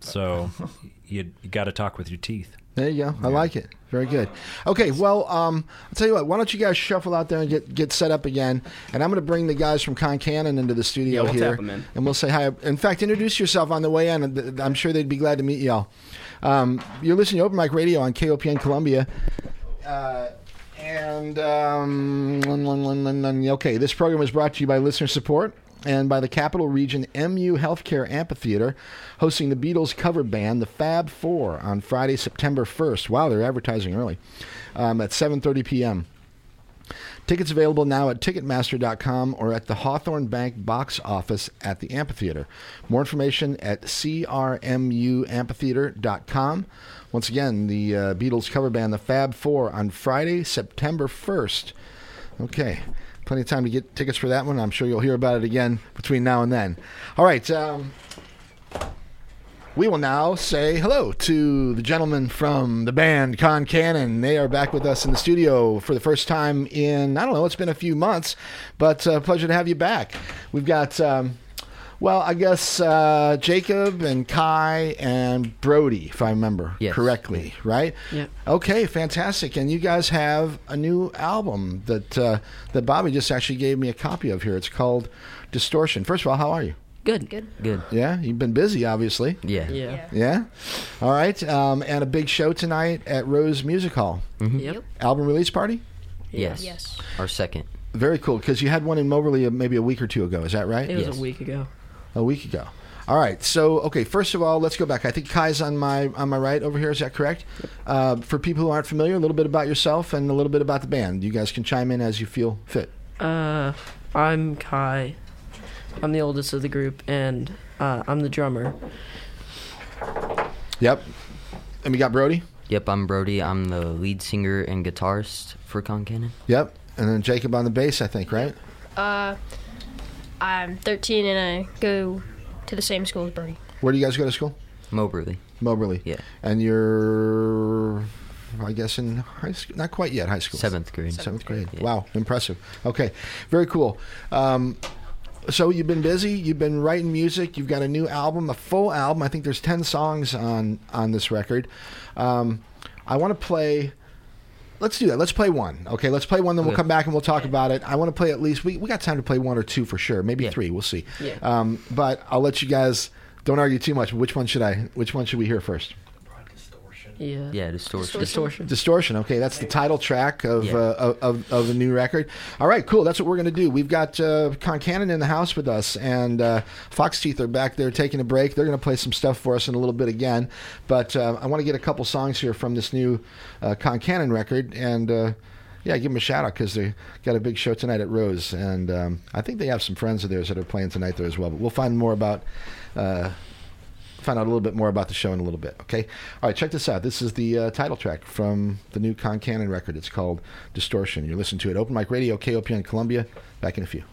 So [laughs] you, you got to talk with your teeth. There you go. I like it. Very good. Okay, well, um, I'll tell you what. Why don't you guys shuffle out there and get get set up again? And I'm going to bring the guys from Concannon into the studio Yeah, we'll here, tap 'em in. and we'll say hi. In fact, introduce yourself on the way in. I'm sure they'd be glad to meet y'all. Um, you're listening to Open Mic Radio on KOPN Columbia. Uh, and um, okay, this program was brought to you by listener support. and by the Capital Region MU Healthcare Amphitheater, hosting the Beatles cover band, the Fab Four, on Friday, September 1st. Wow, they're advertising early um, at 7:30 p.m. Tickets available now at Ticketmaster.com or at the Hawthorne Bank box office at the amphitheater. More information at CRMUamphitheater.com. Once again, the uh, Beatles cover band, the Fab Four, on Friday, September 1st. Okay, plenty of time to get tickets for that one. I'm sure you'll hear about it again between now and then. All right. Um, we will now say hello to the gentlemen from the band Concannon. They are back with us in the studio for the first time in, I don't know, it's been a few months, but uh, pleasure to have you back. We've got, um, well, I guess uh, Jacob and Kai and Brody, if I remember Yes. correctly, right? Yeah. Okay, fantastic. And you guys have a new album that uh, that Bobby just actually gave me a copy of here. It's called Distortion. First of all, how are you? Good. Good. Good. Yeah, you've been busy, obviously. Yeah. Yeah. Yeah. All right. Um, and a big show tonight at Rose Music Hall. Yep. Album release party. Yes. Yes. Our second. Very cool because you had one in Moberly uh, maybe a week or two ago. Is that right? It was Yes. a week ago. A week ago. All right. So okay. First of all, let's go back. I think Kai's on my on my right over here. Is that correct? Uh, for people who aren't familiar, a little bit about yourself and a little bit about the band. You guys can chime in as you feel fit. Uh, I'm Kai. I'm the oldest of the group, and uh, I'm the drummer. Yep. And we got Brody. Yep, I'm Brody. I'm the lead singer and guitarist for Concannon. Yep. And then Jacob on the bass. I think right. Uh, I'm 13 and I go to the same school as Bernie. Where do you guys go to school? Moberly. Moberly. Yeah. And you're, I guess, in high school. Not quite yet. High school. Seventh grade. Seventh grade. Yeah. Wow, impressive. Okay, very cool. Um, so you've been busy. You've been writing music. You've got a new album, a full album. I think there's ten songs on on this record. Um, I want to play. Let's do that. Let's play one. Okay, let's play one. Then we'll come back and we'll talk about it. I want to play at least. We we got time to play one or two for sure. Maybe three. We'll see. Yeah. Um, but I'll let you guys. Don't argue too much. Which one should I? Which one should we hear first? Yeah. Yeah, distortion. Distortion. Distortion. Okay, that's the title track of, Yeah. uh, of, of of the new record. All right, cool. That's what we're gonna do. We've got uh, Concannon in the house with us, and uh, Foxteeth are back there taking a break. They're gonna play some stuff for us in a little bit again. But uh, I want to get a couple songs here from this new uh, Concannon record, and uh, yeah, give them a shout out because they got a big show tonight at Rose, and um, I think they have some friends of theirs that are playing tonight there as well. But we'll find more about. Uh, find out a little bit more about the show in a little bit. Okay. All right. Check this out. This is the uh, title track from the new Concannon record. It's called Distortion. You're listening to it. Open Mic Radio, KOPN Columbia. Back in a few.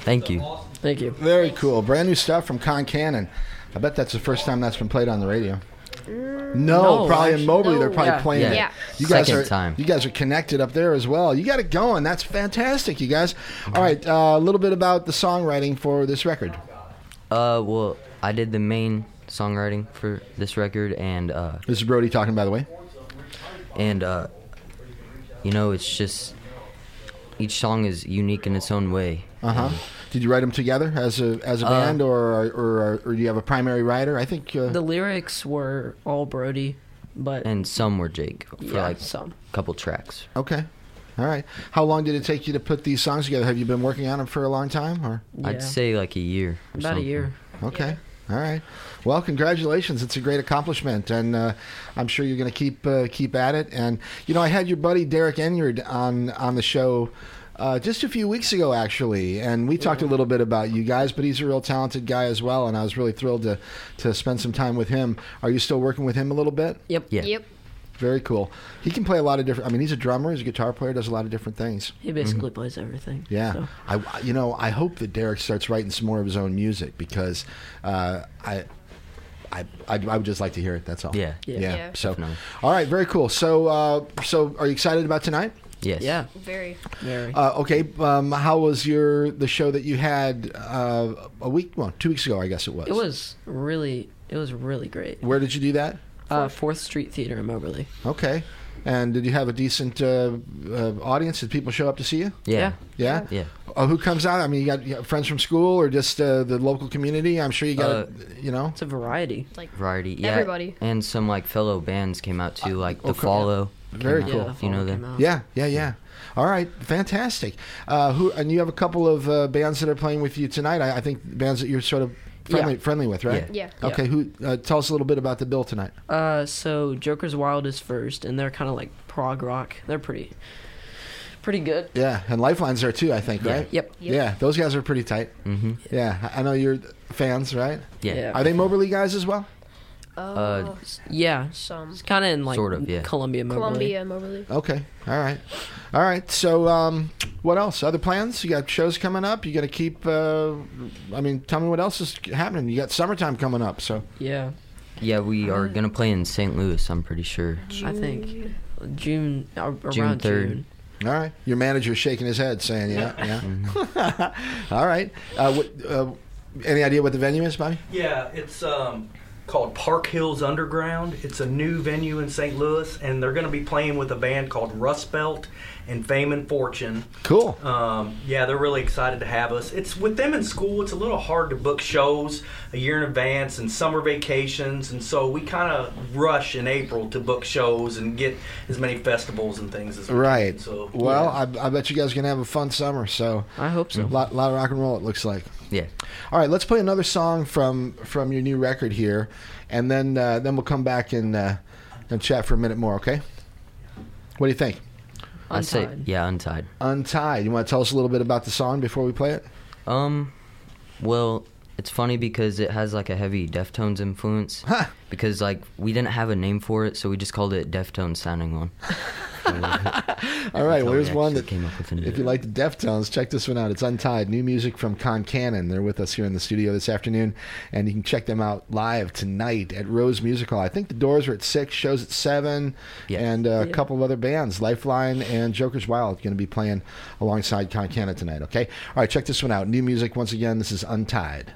Thank you. Thank you. Very cool. Brand new stuff from Concannon. I bet that's the first time that's been played on the radio. No, No, probably in actually, Moberly. They're probably Yeah. playing it. Yeah. You guys Second are time. you guys are connected up there as well. You got it going. That's fantastic, you guys. All right, uh, a little bit about the songwriting for this record. Uh, well, I did the main songwriting for this record, and uh, This is Brody talking, by the way. and uh, you know, it's just each song is unique in its own way. Uh huh. Did you write them together as a as a Uh, band, or, or or do you have a primary writer? I think. Uh, The lyrics were all Brody, but And some were Jake for yeah, like some. a couple tracks. okay. All right. How long did it take you to put these songs together? Have you been working on them for a long time, or? Yeah. I'd say like a year. or about a year. Okay. All right. Well, congratulations. It's a great accomplishment, and uh, I'm sure you're going to keep uh, keep at it. And you know, I had your buddy Derek Enyard on on the show. Uh, just a few weeks ago, actually, and we talked a little bit about you guys. But he's a real talented guy as well, and I was really thrilled to to spend some time with him. Are you still working with him a little bit? Yep. Yeah. Yep. Very cool. He can play a lot of different. I mean, he's a drummer, he's a guitar player, does a lot of different things. He basically plays everything. Yeah, so. I you know I hope that Derek starts writing some more of his own music because uh, I. I, I, I would just like to hear it. That's all. Yeah. Yeah. Yeah. Yeah. So, Definitely. all right, very cool. So, uh, so are you excited about tonight? Yes. Yeah. Very. Very. Uh, okay. Um, how was your the show that you had uh, a week, well, two weeks ago, I guess it was. it was really, it was really great. Where did you do that? Uh, Fourth Street Theater in Moberly. Okay. And did you have a decent uh, uh, audience? Did people show up to see you? Yeah. Yeah. Yeah. Uh, who comes out? I mean, you got, you got friends from school or just uh, the local community? I'm sure you got, Uh, you know. It's a variety. Like Variety. Yeah. Everybody. And some like fellow bands came out too, like the okay. Follow. Very cool. out, Yeah, if you know Fall them. Yeah, yeah, yeah. All right, fantastic. Uh, who and you have a couple of uh, bands that are playing with you tonight. I, I think bands that you're sort of friendly, Yeah. friendly with, right? Yeah. Okay. Who? Uh, tell us a little bit about the bill tonight. Uh, so Joker's Wild is first, and they're kind of like prog rock. They're pretty, pretty good. Yeah, and Lifeline's there too. I think, Yeah. right? Yep. Yep. Yeah, those guys are pretty tight. Mm-hmm. Yeah, I I know you're fans, right? Yeah. Yeah. Are they Moberly guys as well? Uh, Yeah. some. It's kind of in like Sort of, yeah. Columbia, Moberly. Columbia, Moberly. Okay. All right. All right. So, um, what else? Other plans? You got shows coming up. You got to keep. Uh, I mean, tell me what else is happening. You got summertime coming up. So, Yeah. Yeah, we are gonna play in St. Louis. I'm pretty sure. I think June uh, around June June. 3rd. all right. Your manager's shaking his head, saying, "Yeah, yeah." [laughs] [laughs] all right. Uh, what, uh, any idea what the venue is, Bobby? Yeah, it's um, called Park Hills Underground. It's a new venue in St. Louis, and they're going to be playing with a band called Rust Belt and Fame and Fortune. Cool. Um, yeah, they're really excited to have us. It's with them in school. It's a little hard to book shows a year in advance and summer vacations, and so we kind of rush in April to book shows and get as many festivals and things as we Right. can. So Well, I, I bet you guys are gonna have a fun summer. So, I hope so. a lot, lot of rock and roll. It looks like. Yeah. All right, let's play another song from from your new record here, and then uh, then we'll come back and uh, and chat for a minute more. Okay. What do you think? I say Untied. yeah, untied. Untied. You want to tell us a little bit about the song before we play it? Um, well, it's funny because it has like a heavy Deftones influence. Huh. Because like we didn't have a name for it, so we just called it Deftones sounding one. [laughs] [laughs] All right. That's Well, here's one that came up with the If you name. like the Deftones, check this one out. It's Untied, new music from Concannon. They're with us here in the studio this afternoon, and you can check them out live tonight at Rose Music Hall. I think the doors are at six, shows at seven, Yeah. and uh, a Yeah. couple of other bands, Lifeline and Joker's Wild, going to be playing alongside Concannon tonight. Okay, all right, check this one out. New music once again. This is Untied.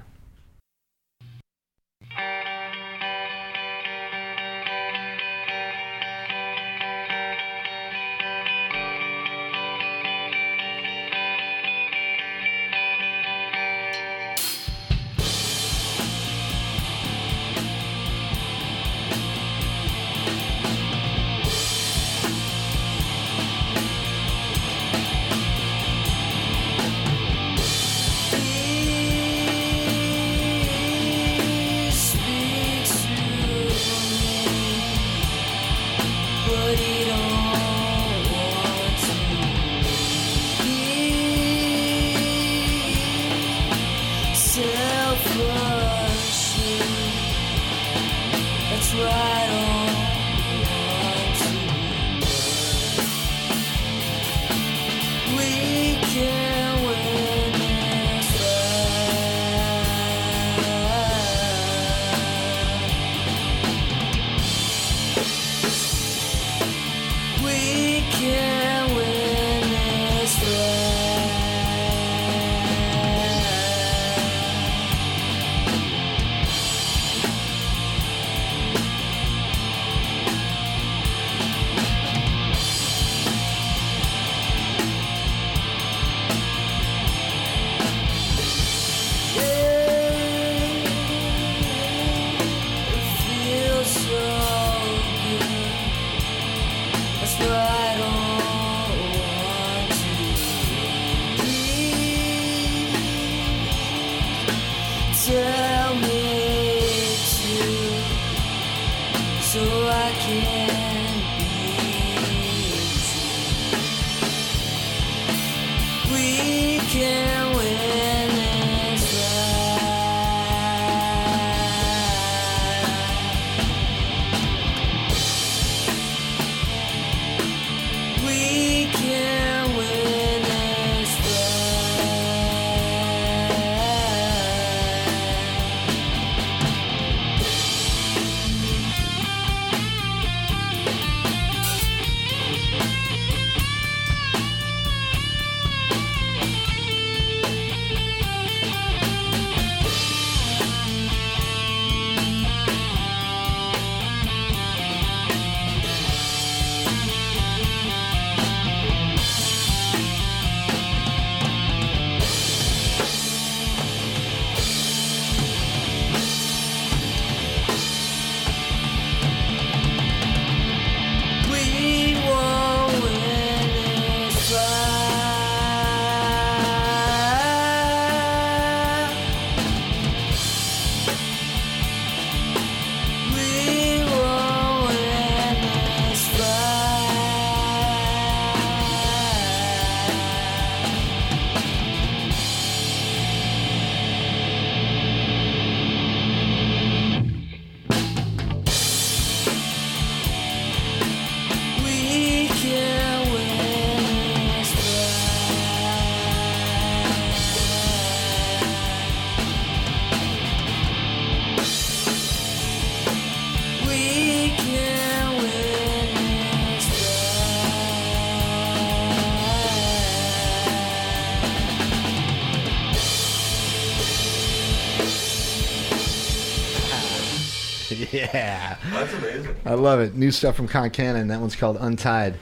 Yeah. That's amazing. I love it. New stuff from Concannon. That one's called Untied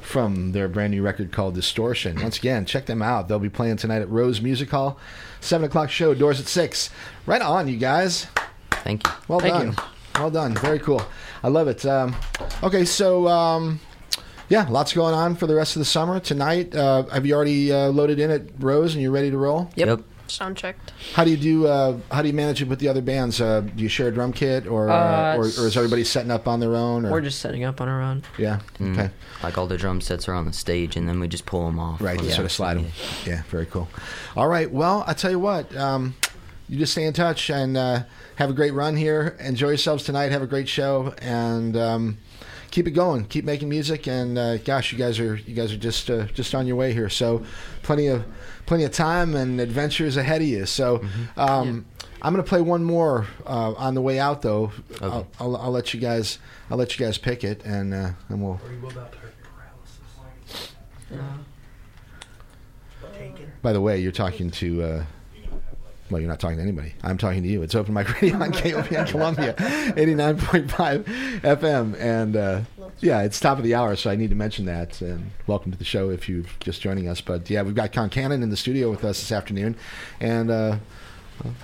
from their brand new record called Distortion. Once again, check them out. They'll be playing tonight at Rose Music Hall. 7 o'clock show, doors at 6. Right on, you guys. Thank you. Well Thank done. you. Well done. Very cool. I love it. Um, okay, so um, yeah, lots going on for the rest of the summer. Tonight, uh, have you already uh, loaded in at Rose and you're ready to roll? Yep. Sound checked. How do you do? Uh, how do you manage it with the other bands? Uh, do you share a drum kit, or, uh, Uh, or or is everybody setting up on their own? Or? We're just setting up on our own. yeah. Mm. Okay. Like all the drum sets are on the stage, and then we just pull them off. Right. on You sort of slide them. yeah. Yeah. Very cool. All right. Well, I tell you what. Um, you just stay in touch and uh, have a great run here. Enjoy yourselves tonight. Have a great show and. Um, Keep it going. Keep making music, and uh, gosh, you guys are you guys are just uh, just on your way here. So, plenty of plenty of time and adventures ahead of you. So, um, I'm going to play one more uh, on the way out, though. I'll, I'll, I'll let you guys I'll let you guys pick it, and uh, and we'll. By the way, you're talking to. Uh, well, you're not talking to anybody. I'm talking to you. It's Open Mic Radio on [laughs] KOPN Columbia, 89.5 FM. And uh, yeah, it's top of the hour, so I need to mention that. And welcome to the show if you're just joining us. But yeah, we've got Concannon in the studio with us this afternoon. And uh,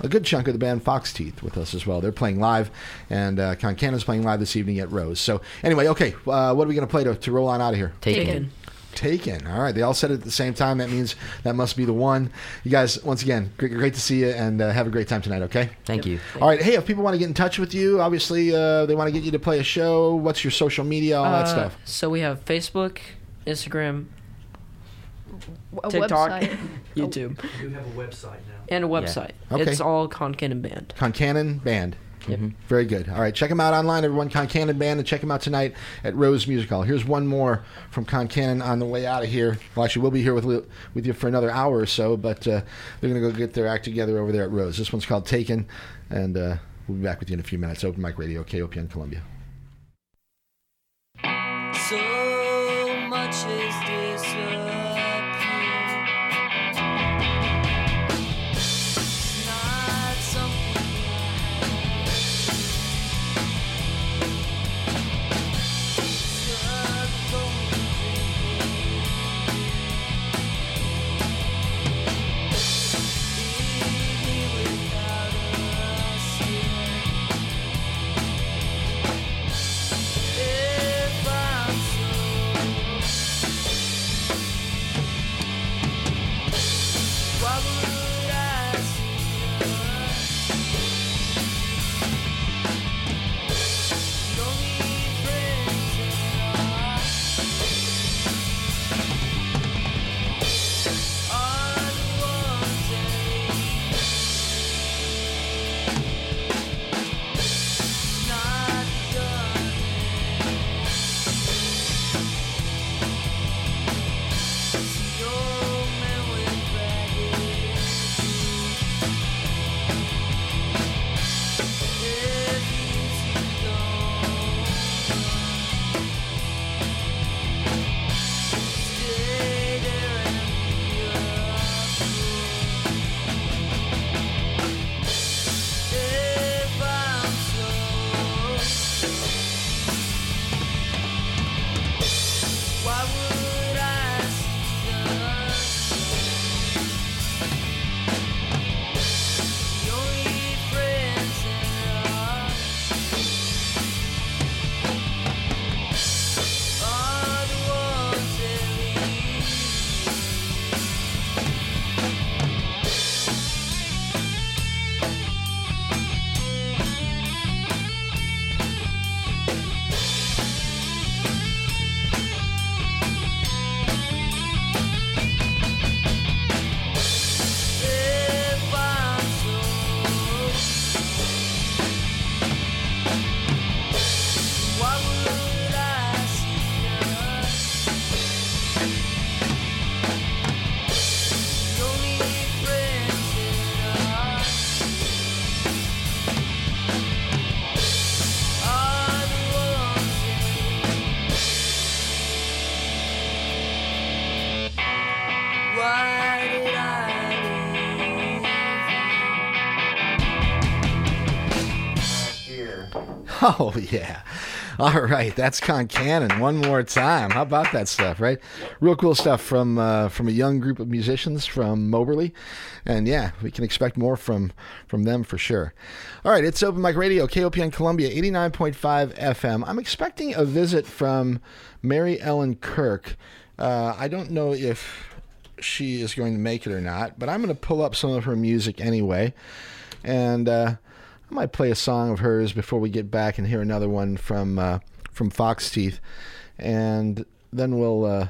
a good chunk of the band Foxteeth with us as well. They're playing live, and uh, Concannon's playing live this evening at Rose. So anyway, okay, uh, what are we going to play to, to roll on out of here? Taken. Taken. Taken. All right, they all said it at the same time. That means that must be the one. You guys, once again, great, great to see you, and uh, have a great time tonight. Okay. Thank you. All right. Hey, if people want to get in touch with you, obviously uh, they want to get you to play a show. What's your social media? All that Uh, stuff. So we have Facebook, Instagram, A TikTok, website. [laughs] YouTube, We do have a website now. and a Yeah. website. Okay. It's all Concannon Band. Concannon Band. Very good. All right, check them out online, everyone. Concannon Band, and check them out tonight at Rose Music Hall. Here's one more from Concannon on the way out of here. Well, actually, we'll be here with with you for another hour or so, but uh, they're going to go get their act together over there at Rose. This one's called Taken, and uh, we'll be back with you in a few minutes. Open Mic Radio, KOPN Columbia. So Oh [laughs] yeah. All right, that's Concannon. One more time. How about that stuff, right? Real cool stuff from uh, from a young group of musicians from Moberly, and yeah, we can expect more from from them for sure. All right, it's Open Mic Radio, KOPN Columbia, eighty nine point five FM. I'm expecting a visit from Mary Ellen Kirk. Uh, I don't know if she is going to make it or not, but I'm going to pull up some of her music anyway, and. Uh, I might play a song of hers before we get back and hear another one from uh, from Foxteeth, and then we'll uh,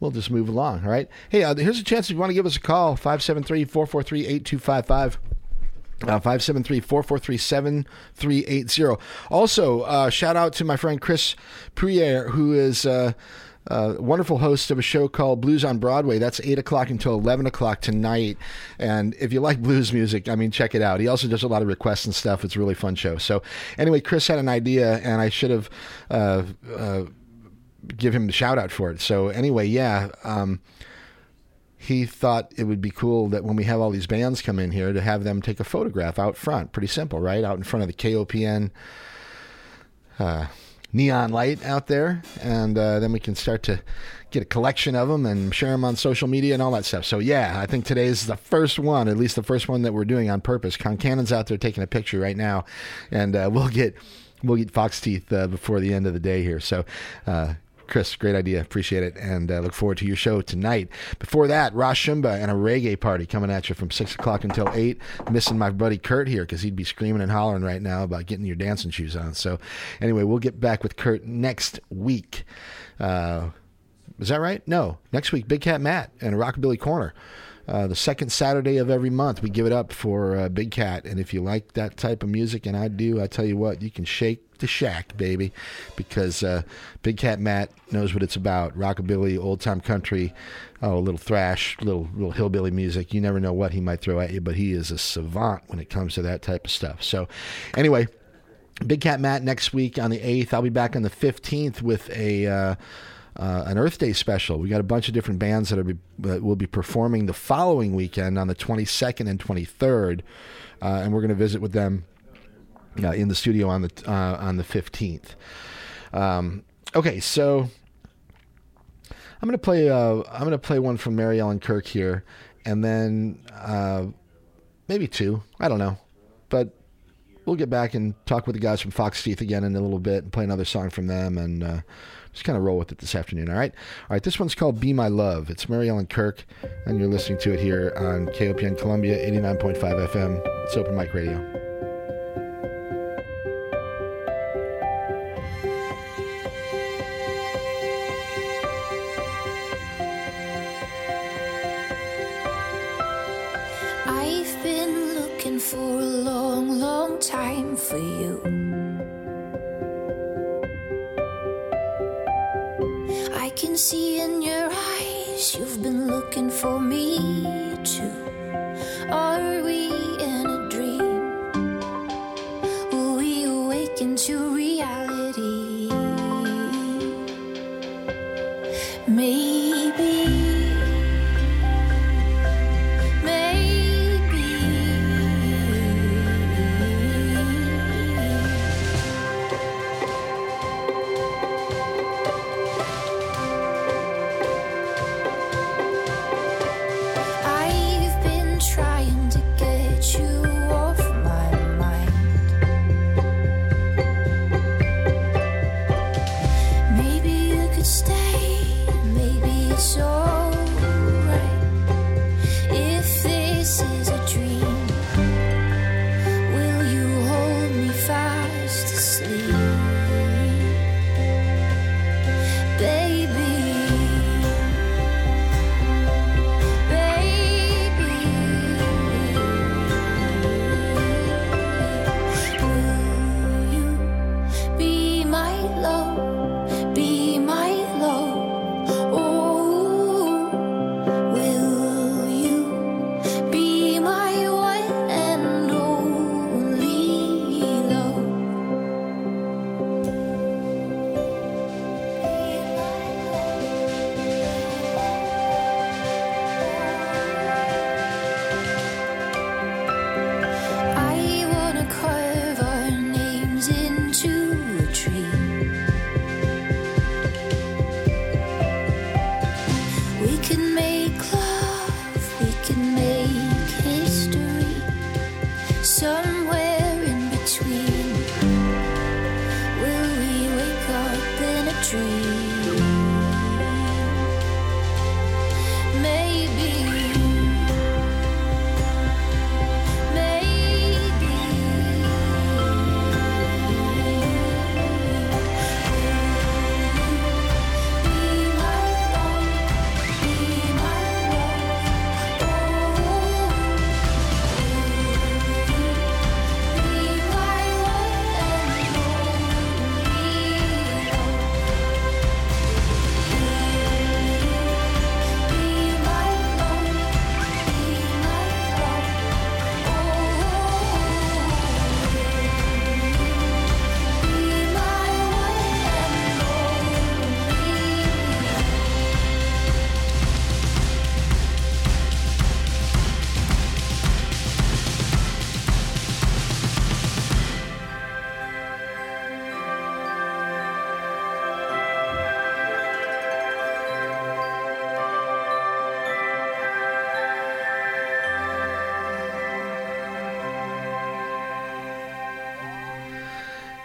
we'll just move along. All right. Hey, uh, here's a chance if you want to give us a call 573-443-8255. Uh, 573-443-7380. Also, uh, shout out to my friend Chris Puyere, who is uh, uh, wonderful host of a show called Blues on Broadway. That's 8 o'clock until 11 o'clock tonight. And if you like blues music, I mean, check it out. He also does a lot of requests and stuff. It's a really fun show. So, anyway, Chris had an idea, and I should have uh, uh, give him the shout out for it. So, anyway, yeah. Um, he thought it would be cool that when we have all these bands come in here to have them take a photograph out front. Pretty simple, right? Out in front of the KOPN uh, neon light out there, and uh, then we can start to get a collection of them and share them on social media and all that stuff. So yeah, I think today is the first one, at least the first one that we're doing on purpose. Concannon's out there taking a picture right now, and uh, [laughs] we'll get we'll get Foxteeth uh, before the end of the day here. So. Uh, Chris, great idea. Appreciate it. And uh, look forward to your show tonight. Before that, Rosh Shumba and a reggae party coming at you from 6 o'clock until 8. Missing my buddy Kurt here because he'd be screaming and hollering right now about getting your dancing shoes on. So, anyway, we'll get back with Kurt next week. Uh, is that right? No. Next week, Big Cat Matt and a Rockabilly Corner. Uh, the second Saturday of every month, we give it up for uh, Big Cat. And if you like that type of music, and I do, I tell you what, you can shake the shack, baby, because uh, Big Cat Matt knows what it's about: rockabilly, old time country, oh, a little thrash, little little hillbilly music. You never know what he might throw at you, but he is a savant when it comes to that type of stuff. So, anyway. Big Cat Matt next week on the 8th. I'll be back on the 15th with a uh, an Earth Day special. We got a bunch of different bands that, are be, that will be performing the following weekend on the 22nd and 23rd, uh, and we're going to visit with them uh, in the studio on the uh, on the 15th. Um, okay, so I'm gonna play. Uh, I'm gonna play one from Mary Ellen Kirk here, and then uh, maybe two. I don't know, but we'll get back and talk with the guys from Foxteeth again in a little bit and play another song from them and just kind of roll with it this afternoon. All right. All right. This one's called "Be My Love." It's Mary Ellen Kirk, and you're listening to it here on KOPN Columbia 89.5 FM. It's Open Mic Radio. I've been looking for a long, long time for you. Can see in your eyes you've been looking for me too. Are we in a dream? Will we awaken to reality? Maybe.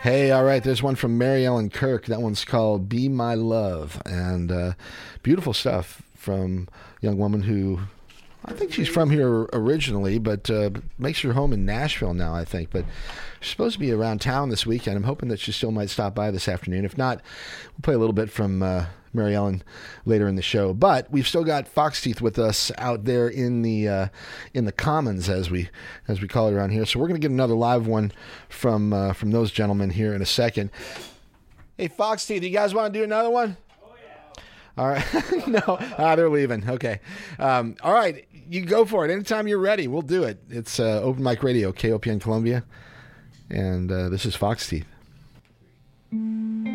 Hey, all right. There's one from Mary Ellen Kirk. That one's called "Be My Love," and uh, beautiful stuff from a young woman who I think she's from here originally, but uh, makes her home in Nashville now. I think, but she's supposed to be around town this weekend. I'm hoping that she still might stop by this afternoon. If not, we'll play a little bit from uh, Mary Ellen later in the show. But we've still got Foxteeth with us out there in the uh, in the commons as we as we call it around here. So we're gonna get another live one from uh, from those gentlemen here in a second. Hey Foxteeth, you guys want to do another one? Oh, yeah. All right. [laughs] no, ah, they're leaving. Okay. Um, all right. You go for it. Anytime you're ready, we'll do it. It's uh, Open Mic Radio, KOPN Columbia. And uh, this is Foxteeth. This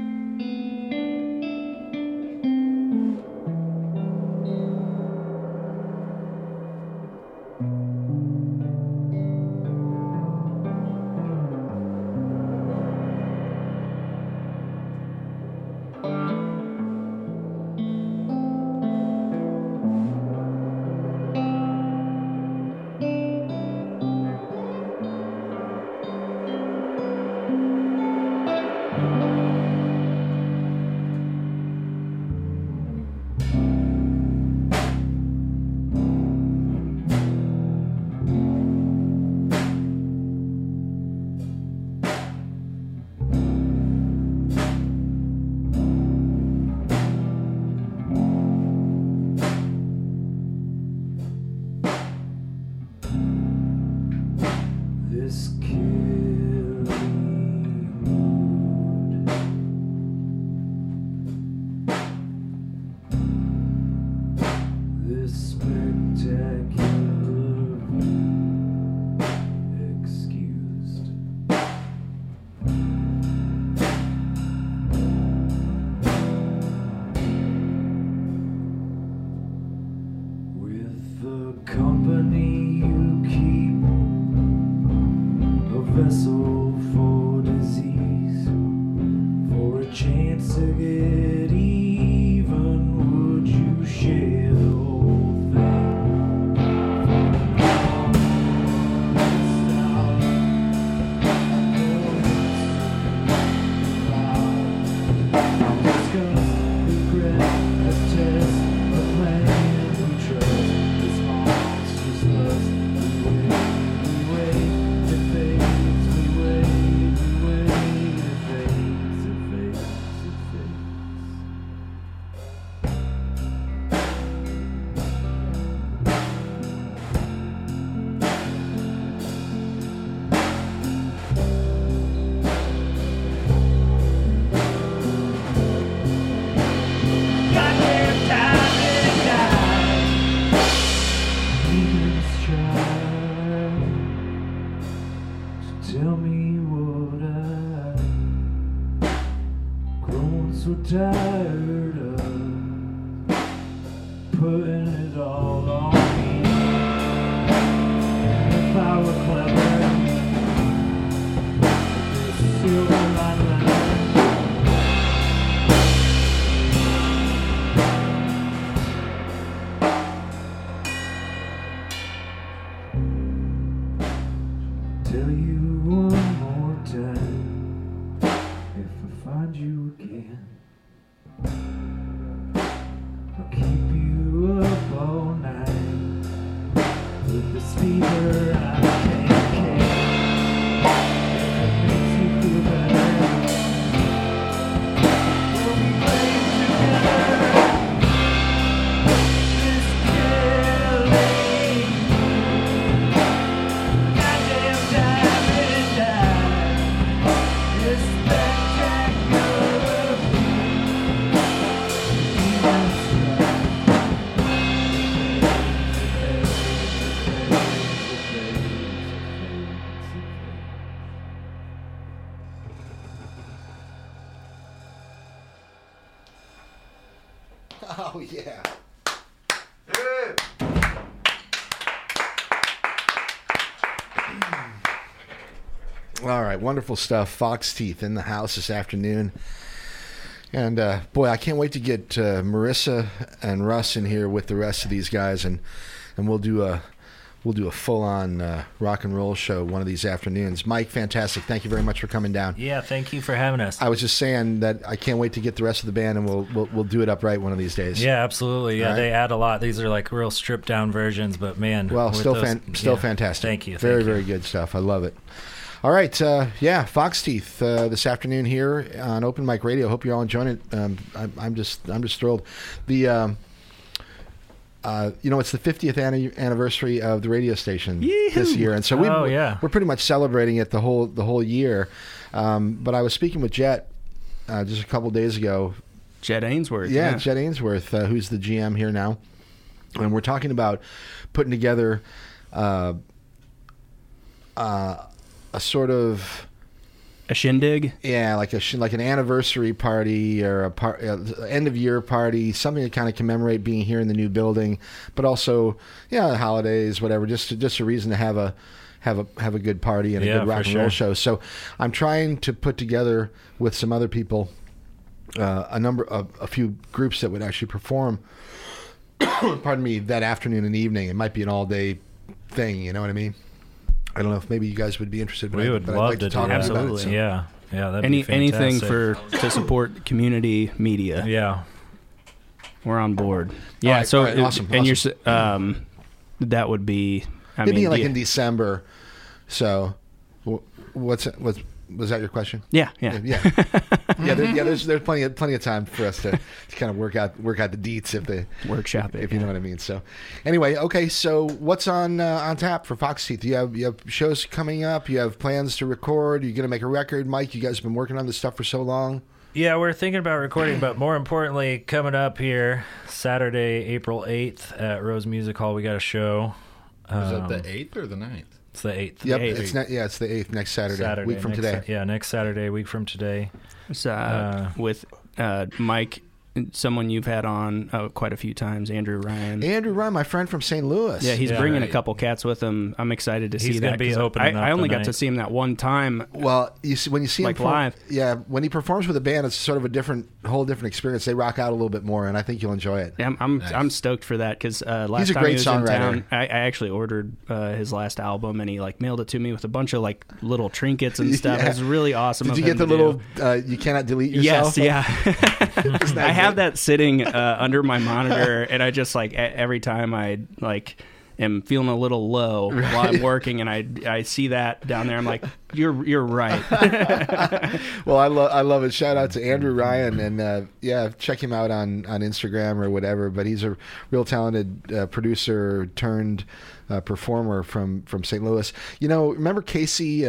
right, wonderful stuff. Foxteeth in the house this afternoon. And uh, boy, I can't wait to get uh, Marissa and Russ in here with the rest of these guys, and and we'll do a we'll do a full on uh, rock and roll show one of these afternoons. Mike, fantastic! Thank you very much for coming down. Yeah, thank you for having us. I was just saying that I can't wait to get the rest of the band, and we'll we'll, we'll do it up right one of these days. Yeah, absolutely. Yeah, right. they add a lot. These are like real stripped down versions, but man, Well, still those- fan, still yeah. fantastic. Thank you. Very thank you. very good stuff. I love it. All right, uh, yeah, Foxteeth uh, this afternoon here on Open Mic Radio. Hope you're all enjoying it. Um, I'm, I'm just, I'm just thrilled. The, um, uh, you know, it's the 50th anniversary of the radio station this year, and so we, Oh, yeah. we're pretty much celebrating it the whole, the whole year. Um, but I was speaking with Jet uh, just a couple days ago. Jet Ainsworth. Yeah, Yeah. Jet Ainsworth, uh, who's the GM here now, and we're talking about putting together uh, uh, a sort of a shindig. Yeah, like a sh- like an anniversary party or a par- uh, end of year party, something to kind of commemorate being here in the new building, but also yeah, holidays, whatever. Just just a reason to have a have a have a good party and a Yeah, good rock and roll show. So I'm trying to put together with some other people uh, a number of a few groups that would actually perform. [coughs] pardon me, that afternoon and evening. It might be an all day thing. You know what I mean? I don't know if maybe you guys would be interested. But We I, would but love I'd like to to do talk that. about it. so- Yeah, yeah. That'd Any be anything for to support community media. Yeah, we're on board. Yeah, right, so all right, it- awesome, and awesome. you're um, that would be. I Maybe mean, like do you- in December. So, wh- what's what's was that your question? Yeah, yeah. yeah, yeah. There, yeah, there's there's plenty of plenty of time for us to, to kind of work out work out the deets if the workshop if you know what I mean. So, anyway, okay. So, what's on uh, on tap for Foxteeth? You have you have shows coming up. You have plans to record. You're gonna make a record, Mike. You guys have been working on this stuff for so long. Yeah, we're thinking about recording, but more importantly, coming up here Saturday, April eighth at Rose Music Hall, we got a show. Is that Um, the eighth or the 9th? It's the eighth. Yep, it's ne- yeah, it's the eighth next Saturday, Saturday week from today. Sa- yeah, next Saturday, week from today. It's, uh, with uh, Mike, someone you've had on uh, quite a few times, Andrew Ryan. Andrew Ryan, my friend from St. Louis. Yeah, he's bringing a couple cats with him. I'm excited to He's see gonna that. be 'cause opening I, I only the got to see him that one time. Well, you see, when you see Like him perform- live. yeah, when he performs with a band, it's sort of a different, whole different experience. They rock out a little bit more, and I think you'll enjoy it. Yeah, I'm I'm, I'm stoked for that because uh, last He's a time great he was songwriter. in town, I, I actually ordered uh, his last album and he like mailed it to me with a bunch of like little trinkets and [laughs] stuff. Yeah. It was really awesome. Did of you him get the little? Uh, you cannot delete yourself. Yes, yeah. [laughs] [laughs] I have that sitting uh, [laughs] under my monitor, and I just like every time I like am feeling a little low while I'm working, and I I see that down there, I'm like, you're you're right. [laughs] well, I love I love it. Shout out to Andrew Ryan, and uh, yeah, check him out on on Instagram or whatever. But he's a real talented uh, producer turned uh, performer from from St. Louis. You know, remember Casey.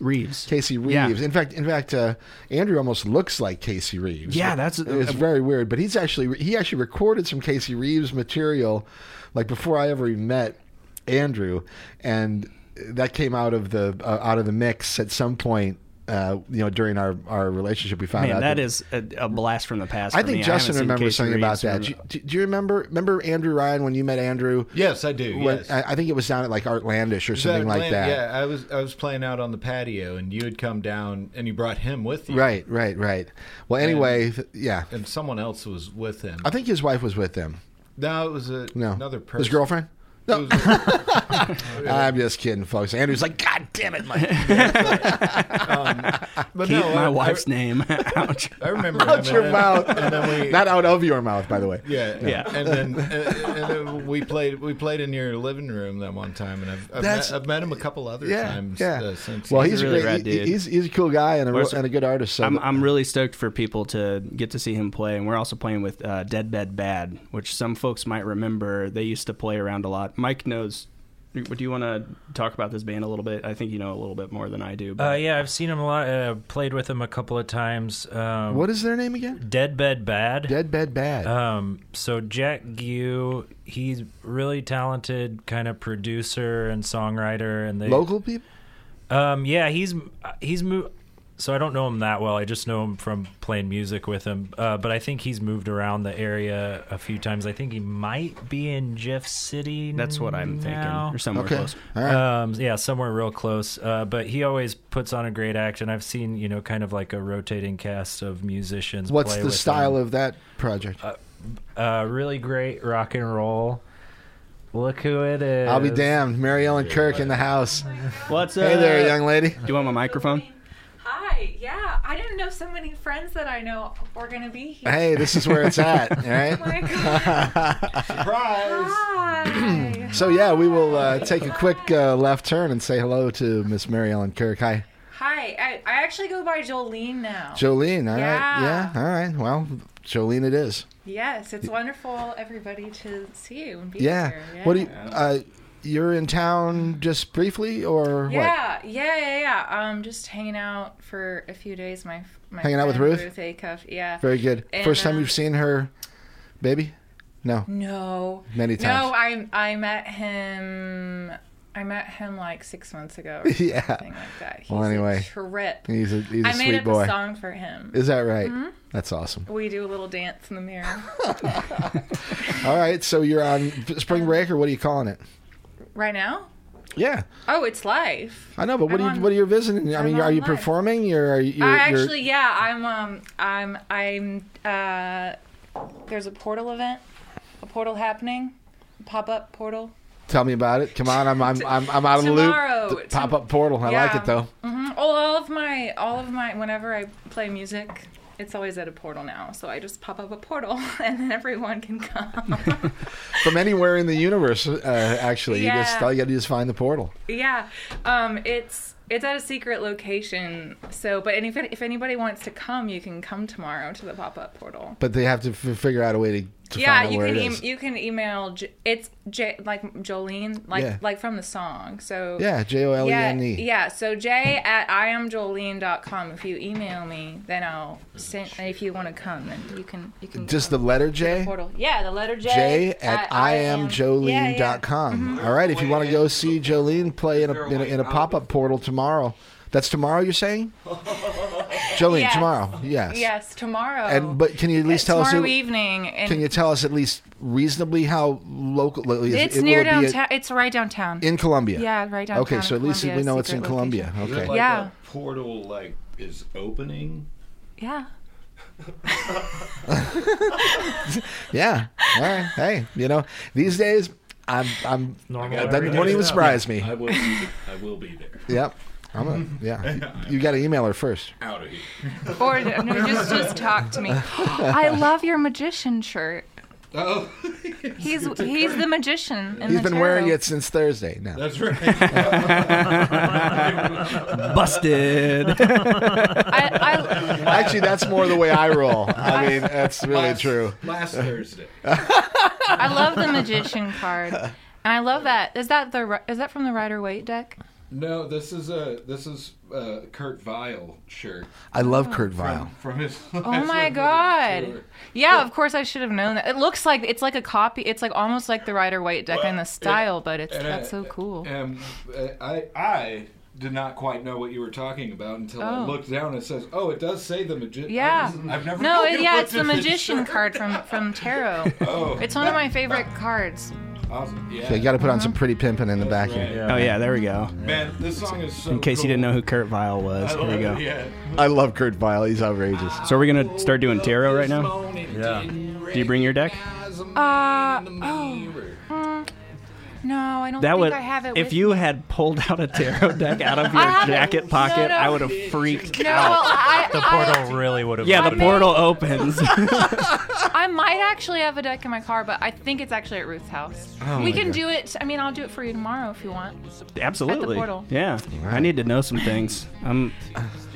Uh, Reeves. Casey Reeves. Yeah. In fact, in fact, uh, Andrew almost looks like Casey Reeves. Yeah, that's- it's very weird. But he's actually he actually recorded some Casey Reeves material, like before I ever even met Andrew, and that came out of the uh, out of the mix at some point. Uh, you know, during our, our relationship, we found Man, out that is a, a blast from the past. I for think me. Justin haven't remembers Casey something about that. Do, you- do you remember remember Andrew Ryan when you met Andrew? Yes, I do, When- yes. I, I think it was down at like Artlandish or something that like Glenn- that. Yeah, I was I was playing out on the patio, and you had come down, and you brought him with you. Right, right, right. Well, anyway, th- yeah. And someone else was with him. I think his wife was with him. No, it was a, No, another person. His girlfriend. No. [laughs] I'm just kidding, folks. Andrew's like, God damn it, Mike. [laughs] But Keep no, my I- wife's I- name. [laughs] Ouch. I remember out him, your and- mouth, and then we not out of your mouth, by the way. Yeah, No. yeah. And then, uh, and then we played we played in your living room that one time, and I've I've, met, I've met him a couple other Yeah, times yeah. uh, since. Well, then. he's, a a really great, rad he- dude. he's he's a cool guy and a, real, and a good artist. So I'm I'm really stoked for people to get to see him play, and we're also playing with uh, Dead Bed Bad, which some folks might remember. They used to play around a lot. Mike knows. Do you want to talk about this band a little bit? I think you know a little bit more than I do. Uh, yeah, I've seen him a lot. Uh, played with him a couple of times. Um, what is their name again? Dead Bed Bad. Dead Bed Bad. Um, so Jack Gue, he's really talented, kind of producer and songwriter, and they Local people. Um, yeah, he's he's moved. So I don't know him that well. I just know him from playing music with him. Uh, but I think he's moved around the area a few times. I think he might be in Jeff City. That's what I'm thinking, or somewhere Okay. close. All right. Um, yeah, somewhere real close. Uh, but he always puts on a great act, and I've seen you know kind of like a rotating cast of musicians. What's play the with style him. of that project? Uh, uh, really great rock and roll. Look who it is. I'll be damned. Mary Ellen Kirk in the house. What's up? Hey there, young lady. Do you want my microphone? Hi, yeah. I didn't know so many friends that I know were going to be here. Hey, this is where it's at. right? [laughs] Oh my God. Surprise! Hi. So yeah, we will uh, take a quick uh, left turn and say hello to Miss Mary Ellen Kirk. Hi, Hi, I, I actually go by Jolene now. Jolene. All right, Yeah. yeah, all right. Well, Jolene, it is. Yes, it's wonderful, everybody, to see you and be Yeah. here. What do you? Uh, you're in town just briefly, or what? Yeah, yeah, yeah, yeah. Um, just hanging out for a few days. My, my Hanging out with Ruth? Ruth Acuff. Yeah. Very good. And, First time um, you've seen her, baby? No. No. Many times. No. I I met him. I met him like six months ago. Or [laughs] Yeah. Something like that. He's Well, anyway, a trip. he's a- he's a I made sweet up boy. a song for him. Is that right? Mhm. That's awesome. We do a little dance in the mirror. [laughs] All right, so you're on spring break, or what are you calling it? Right now? Yeah, Oh, it's live. I know, but what I'm are you on- what are you visiting? I mean, are you live. performing? You're, are you, you're, I actually, yeah, I'm, um, I'm, I'm, uh, there's a portal event, a portal happening, pop up portal. Tell me about it. Come on, I'm I'm I'm, I'm out of the loop. The pop up portal. I like it though. hmm All, all of my, all of my, whenever I play music, it's always at a portal now. So I just pop up a portal, [laughs] and then everyone can come. [laughs] From anywhere in the universe, uh, actually, you just Yeah. all you got to do is find the portal. yeah, um, it's it's at a secret location. So, but if if anybody wants to come, you can come tomorrow to the pop up portal. But they have to f- figure out a way to yeah, find out you where can it e- you can email. J- it's J like Jolene, like Yeah. like from the song. So Yeah, J-O-L-E-N-E. Yeah, yeah. So J at iamjolene.com. If you email me, then I'll send. If you want to come, then you can you can. Just the letter J. portal. Yeah, the letter J. J at iamjolene.com. All right, if you want to go see Jolene play in a in a, in a pop up portal tomorrow, that's tomorrow. You're saying? [laughs] Jolene, Yes. tomorrow. Yes. Yes, tomorrow. And but can you at least uh, tell us? tomorrow who- evening. And Can you tell us at least reasonably how local? It's it- near it be at- downtown. It's right downtown. in Columbia. Yeah, right downtown. Okay, so in at least Columbia, we know it's in secret Columbia. location. Is Okay. like Yeah. a portal like is opening? Yeah. [laughs] Yeah. All right. Hey, you know, these days, I'm, I'm, that doesn't won't even surprise me. I will. Be, I will be there. Yep. I'm a, [laughs] yeah. You got to email her first. Out of here. [laughs] Or no, just just talk to me. [laughs] I love your magician shirt. Oh, He's he's the magician. In He's the been wearing it since Thursday. No. That's right. Busted. Actually, that's more the way I roll. I mean, that's really Last- true. Last Thursday. I love the magician card, and I love that. Is that the is that from the Rider Waite deck? No, this is a this is a Kurt Vile shirt. I love Kurt Vile. From, from his. Oh last my god! tour. Yeah, of course I should have known that. It looks like it's like a copy. It's like almost like the Rider Waite deck in the style, but it's that's uh, so cool. And uh, I I did not quite know what you were talking about until I Oh. looked down and it says, "Oh, it does say the magician." Yeah. I've never. No, it, yeah, it's the magician shirt. card from from tarot. [laughs] Oh. It's one of my favorite cards. Awesome. Yeah. So you got to put on some pretty pimping in the back right. here. Oh yeah, there we go. Man, this song is so. In case you didn't know who Kurt Vile was, here we go. it, [laughs] yeah. I love Kurt Vile. He's outrageous. So are we gonna start doing tarot right now? Yeah. Do you bring your deck? Uh oh. No, I don't That think would. I have it. If with you me. had pulled out a tarot deck out of [laughs] your jacket pocket, no, no. I would have freaked No, out. I, The I- portal really would have. yeah, the opened. portal opens. [laughs] I [laughs] might actually have a deck in my car, but I think it's actually at Ruth's house. Oh we can God. do it. I mean, I'll do it for you tomorrow if you want. Absolutely. At the portal. Yeah. I need to know some things. I'm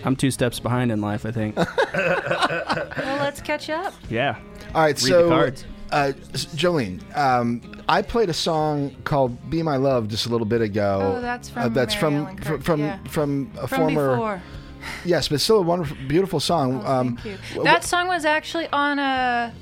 I'm two steps behind in life, I think. Well, let's catch up. Yeah. All right, Read the so cards. Uh, Jolene, um, I played a song called "Be My Love" just a little bit ago. Oh, that's Uh, from that's Mary from Ellen Kirk, from yeah. from a From former. before. Yes, but still a wonderful, beautiful song. um, Thank you. wh- That song was actually on uh,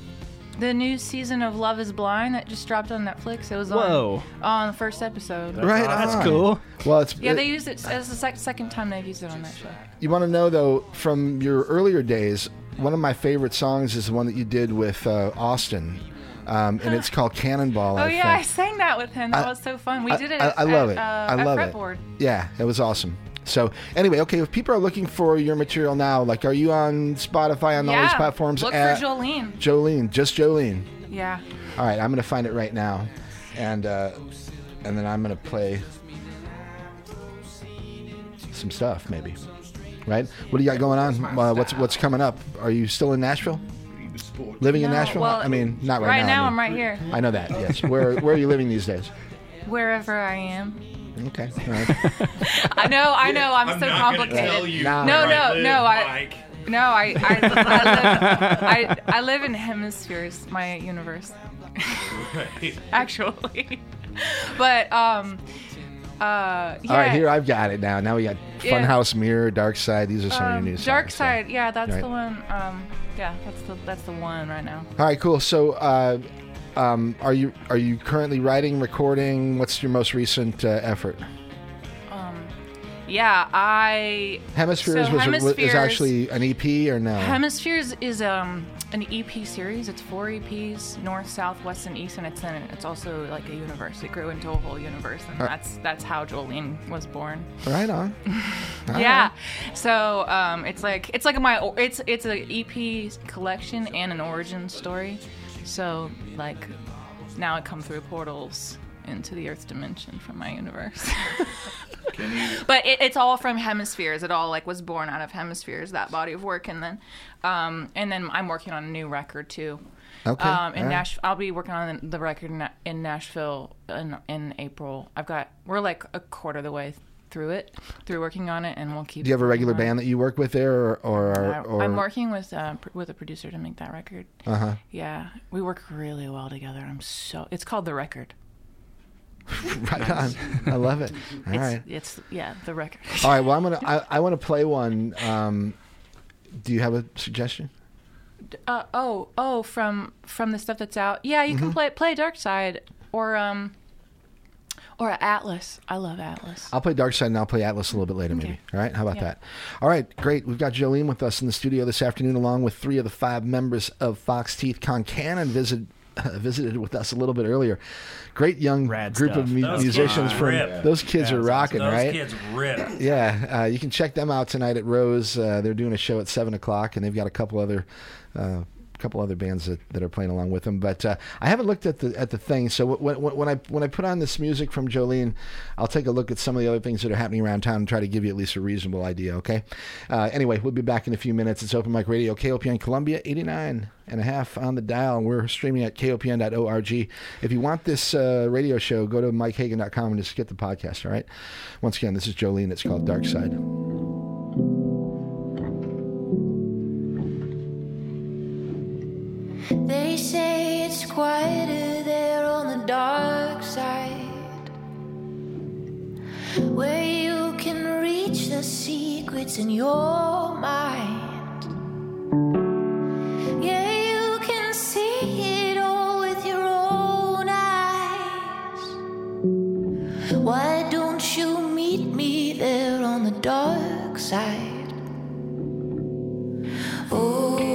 the new season of Love Is Blind that just dropped on Netflix. It was Whoa. on on the first episode. right, That's cool. Well, it's Yeah, it- they used it as the sec- second time they've used it on that show. You want to know though from your earlier days, one of my favorite songs is the one that you did with uh, Austin, um, and it's called Cannonball. Oh I yeah, I sang that with him. That I- was so fun. We I- did it. I, at, I love at, it. Uh, I love it. Fretboard. Yeah, it was awesome. So anyway, okay, if people are looking for your material now, like, are you on Spotify on all these Yeah, platforms? look at for Jolene. Jolene, just Jolene. Yeah. All right, I'm gonna find it right now, and uh, and then I'm gonna play some stuff, maybe. Right? What do you got going on? Uh, what's what's coming up? Are you still in Nashville? Living in No, Nashville? well, I mean, not right, right now. now I I'm right here. I know that. Yes. Where where are you living these days? wherever I am. Okay. All right. [laughs] I know, I know, I'm, I'm so not gonna complicated. tell you No. no, where I no, live, no, I, Mike. no, I, I, I, live, I, I [laughs] live in hemispheres, my universe, [laughs] actually. But um, uh, yeah. All right, here I've got it now. Now we got Yeah. Funhouse Mirror, Dark Side. These are some of your um, new songs. Dark so- Side, yeah, that's Right. the one. Um, yeah, that's the that's the one right now. All right, cool. So, uh, um, are you are you currently writing, recording? What's your most recent uh, effort? Um, yeah, I Hemispheres so was, a- was is actually an EP or no? Hemispheres is um an EP series. It's four EPs: North, South, West, and East, and it's in it's also like a universe. It grew into a whole universe, and Uh, that's that's how Jolene was born. right on. [laughs] Yeah. So um, it's like it's like my it's it's an EP collection and an origin story. So like now I come through portals into the Earth dimension from my universe. [laughs] [laughs] but it, it's all from hemispheres. It all like was born out of hemispheres. That body of work, and then um, and then I'm working on a new record too. Okay, Um, in right. Nash, I'll be working on the record in, in Nashville in, in April. I've got we're like a quarter of the way through it, through working on it, and we'll keep. Do you have a regular on it. band that you work with there, or or, or I'm working with uh, pr- with a producer to make that record. Uh huh. Yeah, we work really well together. I'm so. It's called the record. [laughs] right on. I love it. All it's, right. It's yeah, the record. All right. Well, I'm gonna. I, I want to play one. Um, do you have a suggestion? Uh, oh, oh, from from the stuff that's out. Yeah, you Mm-hmm. can play play Dark Side or um or Atlas. I love Atlas. I'll play Dark Side and I'll play Atlas a little bit later, maybe. All right, how about Yeah. that? All right, great. We've got Jolene with us in the studio this afternoon, along with three of the five members of Fox Teeth. Concannon visited [laughs] visited with us a little bit earlier. Great young group stuff. of mu- musicians from rip. those kids Yeah, are rocking, those right? Those kids rip. Yeah, uh, you can check them out tonight at Rose. Uh, they're doing a show at seven o'clock, and they've got a couple other. Uh, couple other bands that, that are playing along with them but uh, I haven't looked at the at the thing. So when, when, when I when I put on this music from Jolene I'll take a look at some of the other things that are happening around town and try to give you at least a reasonable idea okay? Uh, anyway we'll be back in a few minutes. It's Open Mic Radio KOPN Columbia 89 and a half on the dial. We're streaming at kopn.org if you want this uh, radio show go to mikehagan.com and just get the podcast all right? Once again this is Jolene. It's called Dark Side quieter there on the dark side, where you can reach the secrets in your mind. Yeah, you can see it all with your own eyes. Why don't you meet me there on the dark side? I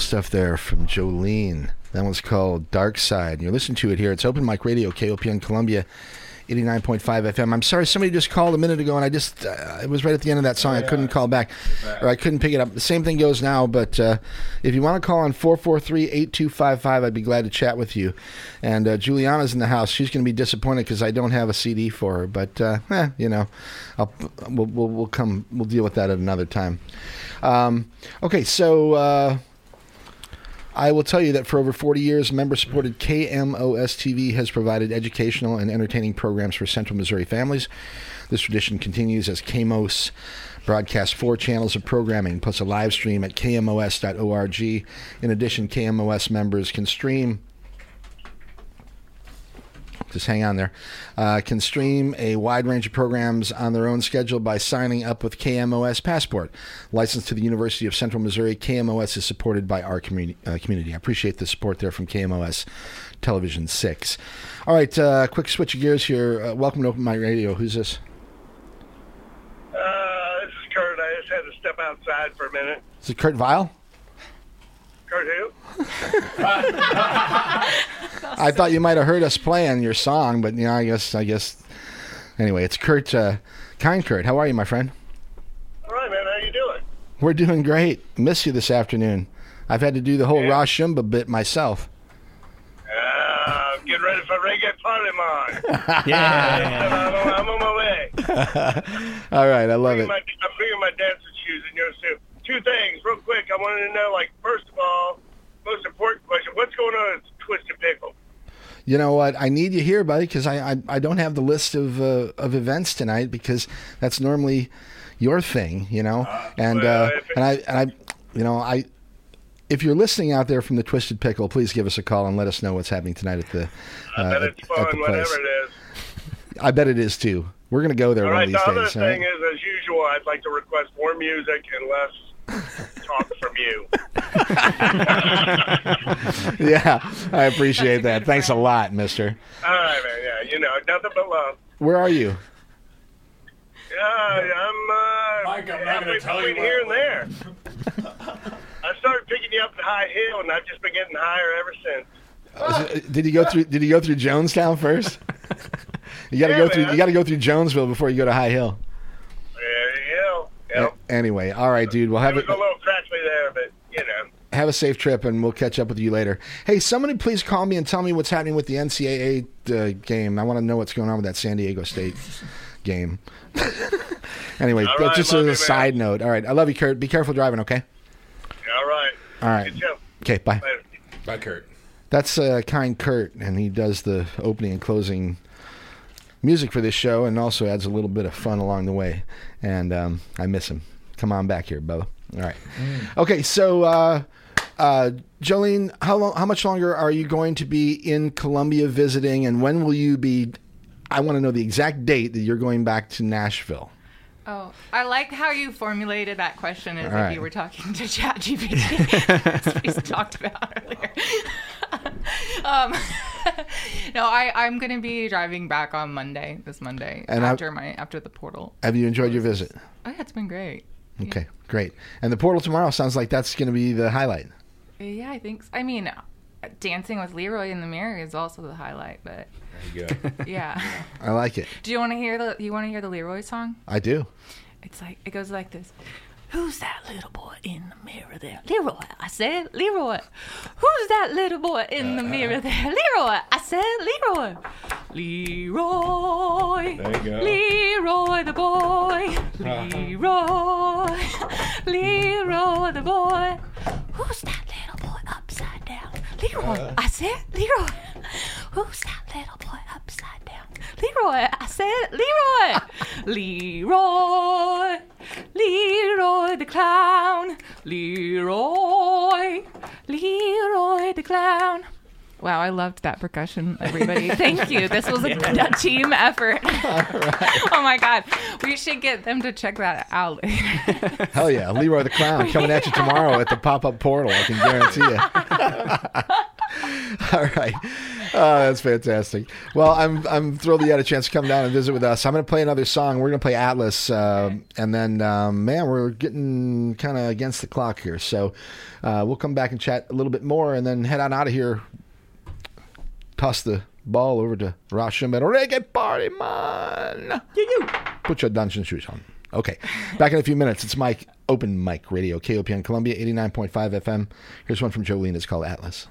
stuff there from Jolene. That one's called Dark Side. And you're listening to it here. It's Open Mic Radio, KOPN Columbia, 89.5 FM. I'm sorry, somebody just called a minute ago, and I just, uh, it was right at the end of that song. I couldn't call back, or I couldn't pick it up. The same thing goes now, but uh, if you want to call on 443 8255, I'd be glad to chat with you. And uh, Juliana's in the house. She's going to be disappointed because I don't have a CD for her, but, uh, eh, you know, I'll, we'll, we'll, we'll come, we'll deal with that at another time. Um, okay, so. I will tell you that for over 40 years, member supported KMOS TV has provided educational and entertaining programs for Central Missouri families. This tradition continues as KMOS broadcasts four channels of programming plus a live stream at kmos.org. In addition, KMOS members can stream just hang on there. Uh, can stream a wide range of programs on their own schedule by signing up with KMOS Passport. Licensed to the University of Central Missouri, KMOS is supported by our community. Uh, community. I appreciate the support there from KMOS Television 6. All right, uh, quick switch of gears here. Uh, welcome to Open Mic Radio. Who's this? Uh, this is Kurt. I just had to step outside for a minute. Is it Kurt Vile? Kurt who? [laughs] I thought you might have heard us playing your song, but you know, I guess, I guess. Anyway, it's Kurt, uh, kind Kurt. How are you, my friend? All right, man. How you doing? We're doing great. Miss you this afternoon. I've had to do the whole Rashumba bit myself. Uh, getting ready for reggae party, man. [laughs] Yeah. I'm, I'm on my way. [laughs] All right, I love bringing it. My, I'm bringing my dancer shoes in yours too. Two things, real quick. I wanted to know, like, first of all, most important question: What's going on Twisted Pickle? You know what? I need you here, buddy, because I, I I don't have the list of uh, of events tonight because that's normally your thing, you know. And uh, and I and I, you know, I. If you're listening out there from the Twisted Pickle, please give us a call and let us know what's happening tonight at the. Uh, I bet at, it's fun, at the whatever place. it is. I bet it is too. We're gonna go there all one right. of The these other days. all thing right? is, as usual, I'd like to request more music and less talk from you. [laughs] yeah, I appreciate that. Thanks a lot, Mister. All right, man. Yeah, you know, nothing but love. Where are you? Yeah, I'm. Uh, Mike, I'm not gonna tell you between where here and there. I started picking you up at High Hill, and I've just been getting higher ever since. Uh, Did you go through? Did you go through Jonestown first? [laughs] you got to Yeah, go through. man. You got to go through Jonesville before you go to High Hill. There you go. Yep. A- Anyway, all right, dude. We'll have it it. a little crackly there, but you know. Have a safe trip, and we'll catch up with you later. Hey, somebody please call me and tell me what's happening with the NCAA uh, game. I want to know what's going on with that San Diego State [laughs] game. [laughs] anyway, right, just as a you, man. side note. All right, I love you, Kurt. Be careful driving, okay? All right. All right. Okay, bye. Later. Bye, Kurt. That's uh, kind Kurt, and he does the opening and closing music for this show, and also adds a little bit of fun along the way. And um, I miss him. Come on back here, Bubba. All right. Okay, so uh, uh, Jolene, how long? How much longer are you going to be in Columbia visiting, and when will you be? I want to know the exact date that you're going back to Nashville. Oh, I like how you formulated that question as All if right. you were talking to [laughs] ChatGPT. That's what we talked about earlier. [laughs] um, [laughs] no, I, I'm going to be driving back on Monday, this Monday, And I- after my after the portal. Have you enjoyed your visit? Oh yeah, it's been great. Okay, great. And the portal tomorrow sounds like that's going to be the highlight. Yeah, I think. So. I mean, dancing with Leroy in the mirror is also the highlight, but There [laughs] yeah. I like it. Do you want to hear the You want to hear the Leroy song? I do. It's like it goes like this. Who's that little boy in the mirror there? Leroy. I said, Leroy. Who's that little boy in the uh-huh. mirror there? Leroy. I said, Leroy. Leroy. There you go. Leroy the boy. Leroy. [laughs] Leroy the boy. Who's that little boy upside down? Leroy. I said, Leroy. Who's that little boy upside down? Leroy. I said, Leroy. [laughs] Leroy. Leroy the clown. Leroy. Leroy the clown. Wow, I loved that percussion, everybody. [laughs] Thank you. This was a, a [laughs] team effort. [laughs] oh my god, we should get them to check that out. Hell yeah, Leroy the Clown coming at you tomorrow at the pop up portal. I can guarantee you. All right, oh, that's fantastic. Well, I'm I'm thrilled that you had a chance to come down and visit with us. I'm going to play another song. We're going to play Atlas, uh, and then um, man, we're getting kind of against the clock here, so uh, we'll come back and chat a little bit more, and then head on out of here. Toss the ball over to Ross Schmidt. Reggae party man. Put your dungeon shoes on. Okay. Back in a few minutes. It's Mike, Open Mic Radio, KOPN Columbia, 89.5 FM. Here's one from Jolene. It's called Atlas.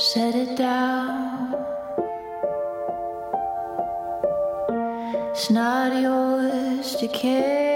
Set it down. It's not yours to carry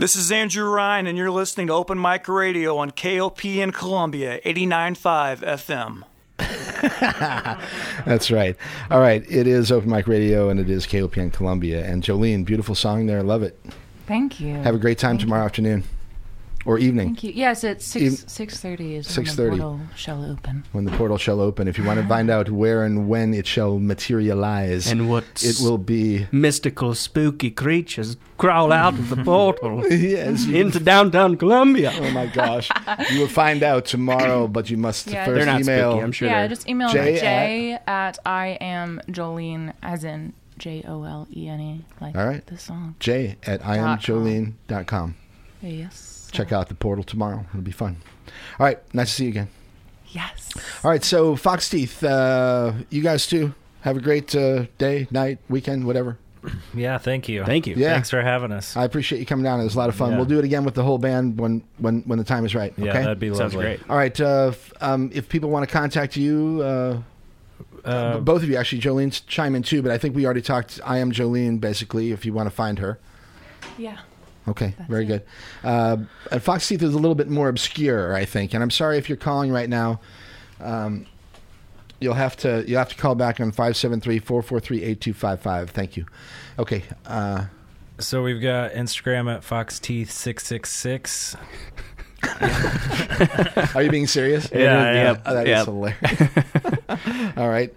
This is Andrew Ryan, and you're listening to Open Mic Radio on KOPN Columbia, 89.5 FM. [laughs] That's right. All right. It is Open Mic Radio and it is KOPN Columbia. And Jolene, beautiful song there. Love it. Thank you. Have a great time tomorrow afternoon or evening. Thank you. Yes, it's Ev- six six thirty is when the 6:30. portal shall open. when the portal shall open. If you want to find out where and when it shall materialize, And what it will be mystical, spooky creatures crawl out of the [laughs] portal yes, into downtown Columbia. Oh my gosh! you will find out tomorrow, but you must Yeah, first They're not email. spooky, I'm sure yeah, they're- just email J J, at- at, I am Jolene, as in J O L E N E, like All right. the song. J at iamjolene.com. Yes. Check out the portal tomorrow. It'll be fun. All right. Nice to see you again. Yes. All right. So, Foxteeth, uh, you guys too. Have a great uh, day, night, weekend, whatever. Yeah, thank you. Thank you. Yeah. Thanks for having us. I appreciate you coming down. It was a lot of fun. Yeah. We'll do it again with the whole band when when when the time is right. Yeah, that'd be Sounds lovely. great. All right. Uh, f- um, if people want to contact you, uh, Uh, both of you actually, Jolene chime in too. But I think we already talked. I am Jolene, basically. If you want to find her. Yeah. Okay, very good. Uh, and Foxteeth is a little bit more obscure, I think. And I'm sorry if you're calling right now. Um, you'll have to you'll have to call back on 573-443-8255. Thank you. Okay. Uh, So we've got Instagram at foxteeth666. [laughs] are you being serious? Yeah, yeah. Oh, that is Yep. hilarious. [laughs] All right.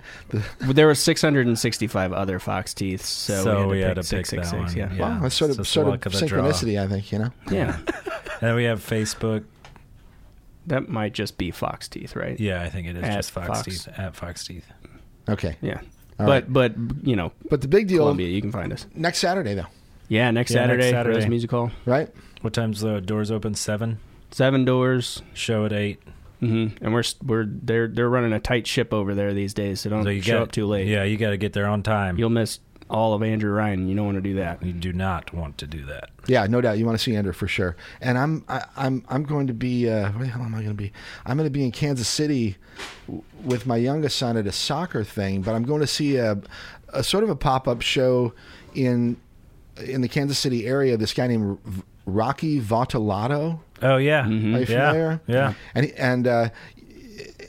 There were 665 other Foxteeth, so, So we we had had to to pick pick that 666. one. Yeah. Yeah. Wow, that's sort of sort of of the draw. synchronicity, I think. You know. Yeah. And [laughs] then we have Facebook. That might just be Foxteeth, right? Yeah, I think it is At just Fox, Fox. Teeth at Foxteeth. Okay. Yeah. All but right. but you know, But the big deal Columbia, you can find us. next Saturday though, Yeah, next Yeah, next Saturday, Saturday. Rose Music Hall. right? What time's the doors open? Seven. Seven doors. Show at eight. hmm And we're we're they're they're running a tight ship over there these days, so don't So you show got- up too late. Yeah, you got to get there on time. You'll miss all of Andrew Ryan. You don't want to do that. You do not want to do that. Yeah, no doubt. You want to see Andrew for sure. And I'm I, I'm I'm going to be uh, where the hell am I going to be? I'm going to be in Kansas City w- with my youngest son at a soccer thing, but I'm going to see a a sort of a pop up show in in the Kansas City area. This guy named R- Rocky Votolato. Oh yeah, Are you yeah, familiar? yeah. And and uh,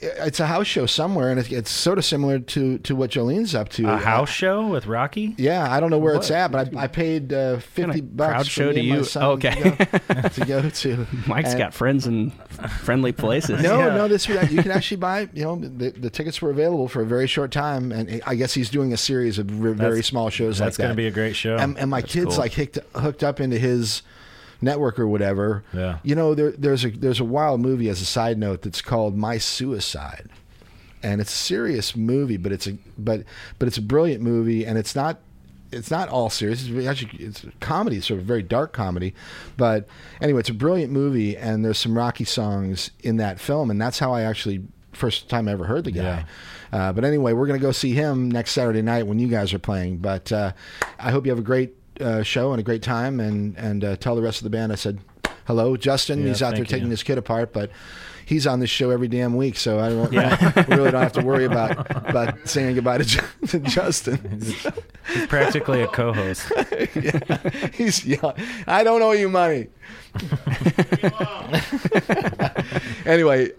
it's a house show somewhere, and it's, it's sort of similar to to what Jolene's up to. A house show with Rocky. Yeah, I don't know where it's at, but I, I paid uh, fifty of bucks crowd show to you? [laughs] Okay. to go, to go to. [laughs] Mike's And- got friends in friendly places. No, Yeah. no, this you can actually buy. You know, the, the tickets were available for a very short time, and I guess he's doing a series of very, That's- small shows That's that. going to be a great show. and, and my kids cool. like hooked, hooked up into his network or whatever. Yeah. You know, there, there's a there's a wild movie as a side note that's called My Suicide, and it's a serious movie, but it's a but but it's a brilliant movie, and it's not. It's not all serious. It's actually it's a comedy, sort of very dark comedy, but anyway, it's a brilliant movie, and there's some Rocky songs in that film, and that's how I actually first time I ever heard the guy. Uh, but anyway, we're gonna go see him next Saturday night when you guys are playing. But uh, I hope you have a great uh, show and a great time, and and uh, tell the rest of the band I said hello, Justin. Yeah, he's out there thank you. taking his kid apart, but he's on this show every damn week, so I don't. Yeah. [laughs] really don't have to worry about about saying goodbye to, to Justin. [laughs] He's practically a co-host. [laughs] yeah, he's yeah. I don't owe you money. anyway,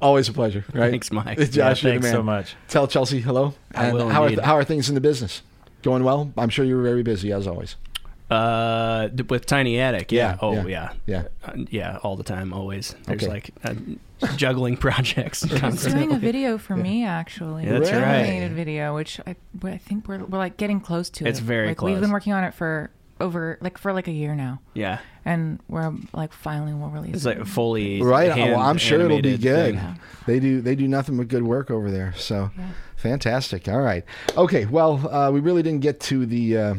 always a pleasure. Right? Thanks, Mike. Josh, Yeah, you're the thanks man. so much. Tell Chelsea hello. I And will how are indeed. how are things in the business? Going well? I'm sure you were very busy as always. Uh, with Tiny Attic, yeah. Yeah, oh, yeah, yeah, yeah. Uh, yeah, all the time, always. There's Okay. like uh, juggling [laughs] projects He's doing a video for me actually. Yeah, that's An right. Animated video, which I, I think we're we're like getting close to. It's it. very like, We've been working on it for over like for like a year now, Yeah, and we're like finally we'll release. it's it. like fully Right. hand well, I'm sure it'll be good. thing. They do they do nothing but good work over there. So fantastic. All right. Okay. Well, uh, we really didn't get to the uh,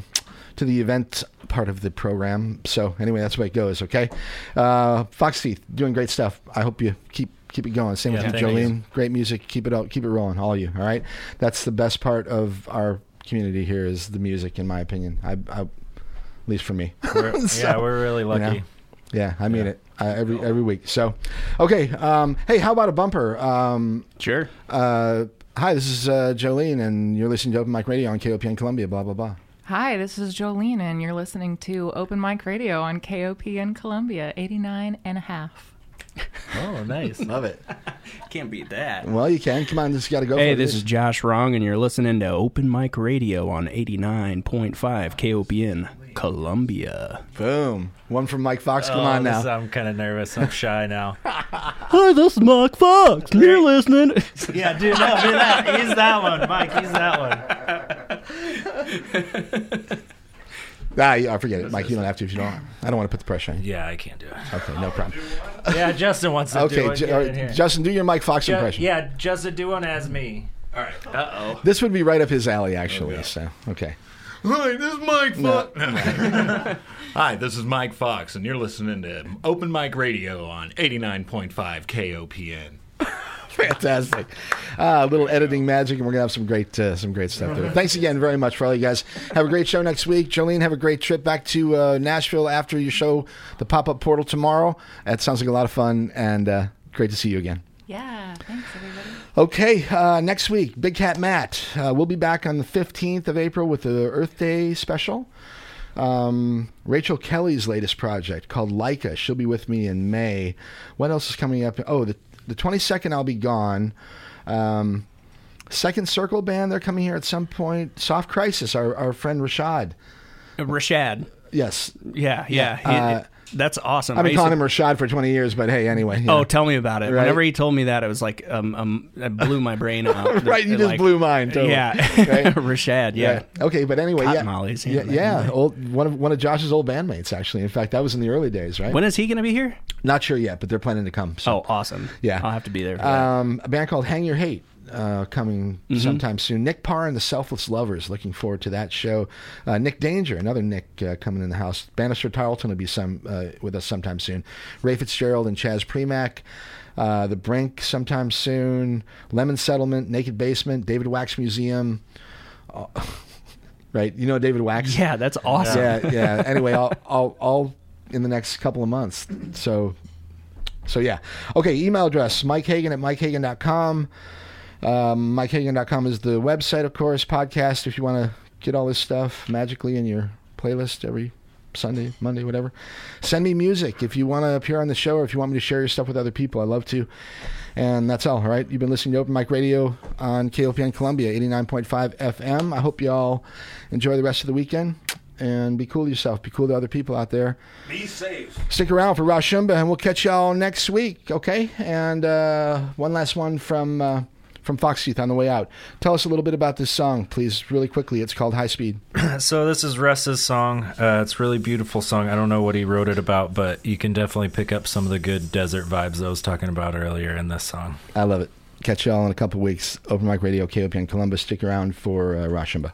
to the event part of the program. So anyway, that's the way it goes. Okay. Uh, Foxteeth doing great stuff. I hope you keep keep it going. Same Yeah, with you, thank you. Jolene. Great music. Keep it out. Keep it rolling. All of you. All right. That's the best part of our community here is the music, in my opinion. I, I at least for me. [laughs] We're- [laughs] So, yeah, we're really you lucky. know. Yeah, I mean Yeah. it uh, every every week. So, okay. Um, hey, how about a bumper? Um, Sure. uh, hi, this is uh, Jolene, and you're listening to Open Mic Radio on KOPN Columbia. Blah blah blah. Hi, this is Jolene, and you're listening to Open Mic Radio on KOPN Columbia, 89 and a half. [laughs] Oh, nice. Love it. [laughs] Can't beat that. Well, you can. Come on, just got to go. Hey, for this is Josh Wrong, and you're listening to Open Mic Radio on 89.5 KOPN, Columbia. Boom. One from Mike Fox. Come Oh, on this- now. I'm kind of nervous. I'm shy now. [laughs] Hi, this is Mike Fox. You're listening. yeah, dude, no, do that. Use that one, Mike. Use that one. [laughs] Ah, yeah, I forget it, Mike. You don't have to if you don't. I don't want to put the pressure on you. Yeah, I can't do it. Okay, no problem. Yeah, Justin wants to Okay, do it. Ju- Get all in right, here. Justin, do your Mike Fox Ju- impression. Yeah, Justin, do one as me. All right. Uh oh. This would be right up his alley, actually. So, okay. Hi, this is Mike No. Fox. [laughs] Hi, this is Mike Fox, and you're listening to Open Mic Radio on 89.5 KOPN. [laughs] Fantastic. Uh, a little editing magic, and we're gonna have some great, uh, some great stuff there. Thanks again very much for all you guys. Have a great show next week. Jolene, have a great trip back to uh, Nashville after your show, the pop up portal tomorrow. That sounds like a lot of fun, and uh, great to see you again. Yeah, thanks everybody. Okay, uh, next week, Big Cat Matt. Uh, we'll be back on the 15th of April with the Earth Day special. Um, Rachel Kelly's latest project called Leica. She'll be with me in May. What else is coming up? Oh, the, the 22nd, I'll be gone. Um, Second Circle Band, they're coming here at some point. Soft Crisis, our, our friend Rashad. Rashad. Yes. Yeah, yeah. he- Uh, that's awesome. I've been calling to- him Rashad for 20 years, but hey, anyway. you Oh, tell me about it. Right? Whenever he told me that, it was like um, um it blew my brain [laughs] out. right, you It, just like- blew mine. Totally. Yeah, Right? [laughs] Rashad. Yeah. Right. Okay, but anyway, Cotton yeah, Molly's, yeah, yeah, yeah. Old, one of one of Josh's old bandmates, actually. In fact, that was in the early days, right? When is he going to be here? Not sure yet, but they're planning to come. So. Oh, awesome. Yeah, I'll have to be there. For that. Um, a band called Hang Your Hate uh, coming Mhm. sometime soon. Nick Parr and the Selfless Lovers. Looking forward to that show. Uh, Nick Danger, another Nick uh, coming in the house. Bannister Tarleton will be some uh, with us sometime soon. Ray Fitzgerald and Chaz Premack. Uh, the Brink sometime soon. Lemon Settlement, Naked Basement, David Wax Museum. Right, you know David Wax. Yeah, that's awesome. Yeah, yeah. Anyway, all in the next couple of months. So so yeah. Okay, email address, Mike Hagan at MikeHagan.com. Um, MikeHagan.com is the website, of course, podcast if you want to get all this stuff magically in your playlist every Sunday, Monday, whatever. Send me music if you want to appear on the show or if you want me to share your stuff with other people. I love to. And that's all, all right? You've been listening to Open Mic Radio on KOPN Columbia, 89.5 FM. I hope you all enjoy the rest of the weekend and be cool to yourself. Be cool to other people out there. Be safe. Stick around for Rashumba, and we'll catch y'all next week, okay? And uh, one last one from uh, from Fox Foxteeth on the way out. Tell us a little bit about this song, please, really quickly. It's called High Speed. [clears throat] so this is Russ's song. Uh, it's a really beautiful song. I don't know what he wrote it about, but you can definitely pick up some of the good desert vibes I was talking about earlier in this song. I love it. Catch y'all in a couple weeks. Open Mic Radio, KOPN Columbus. Stick around for uh.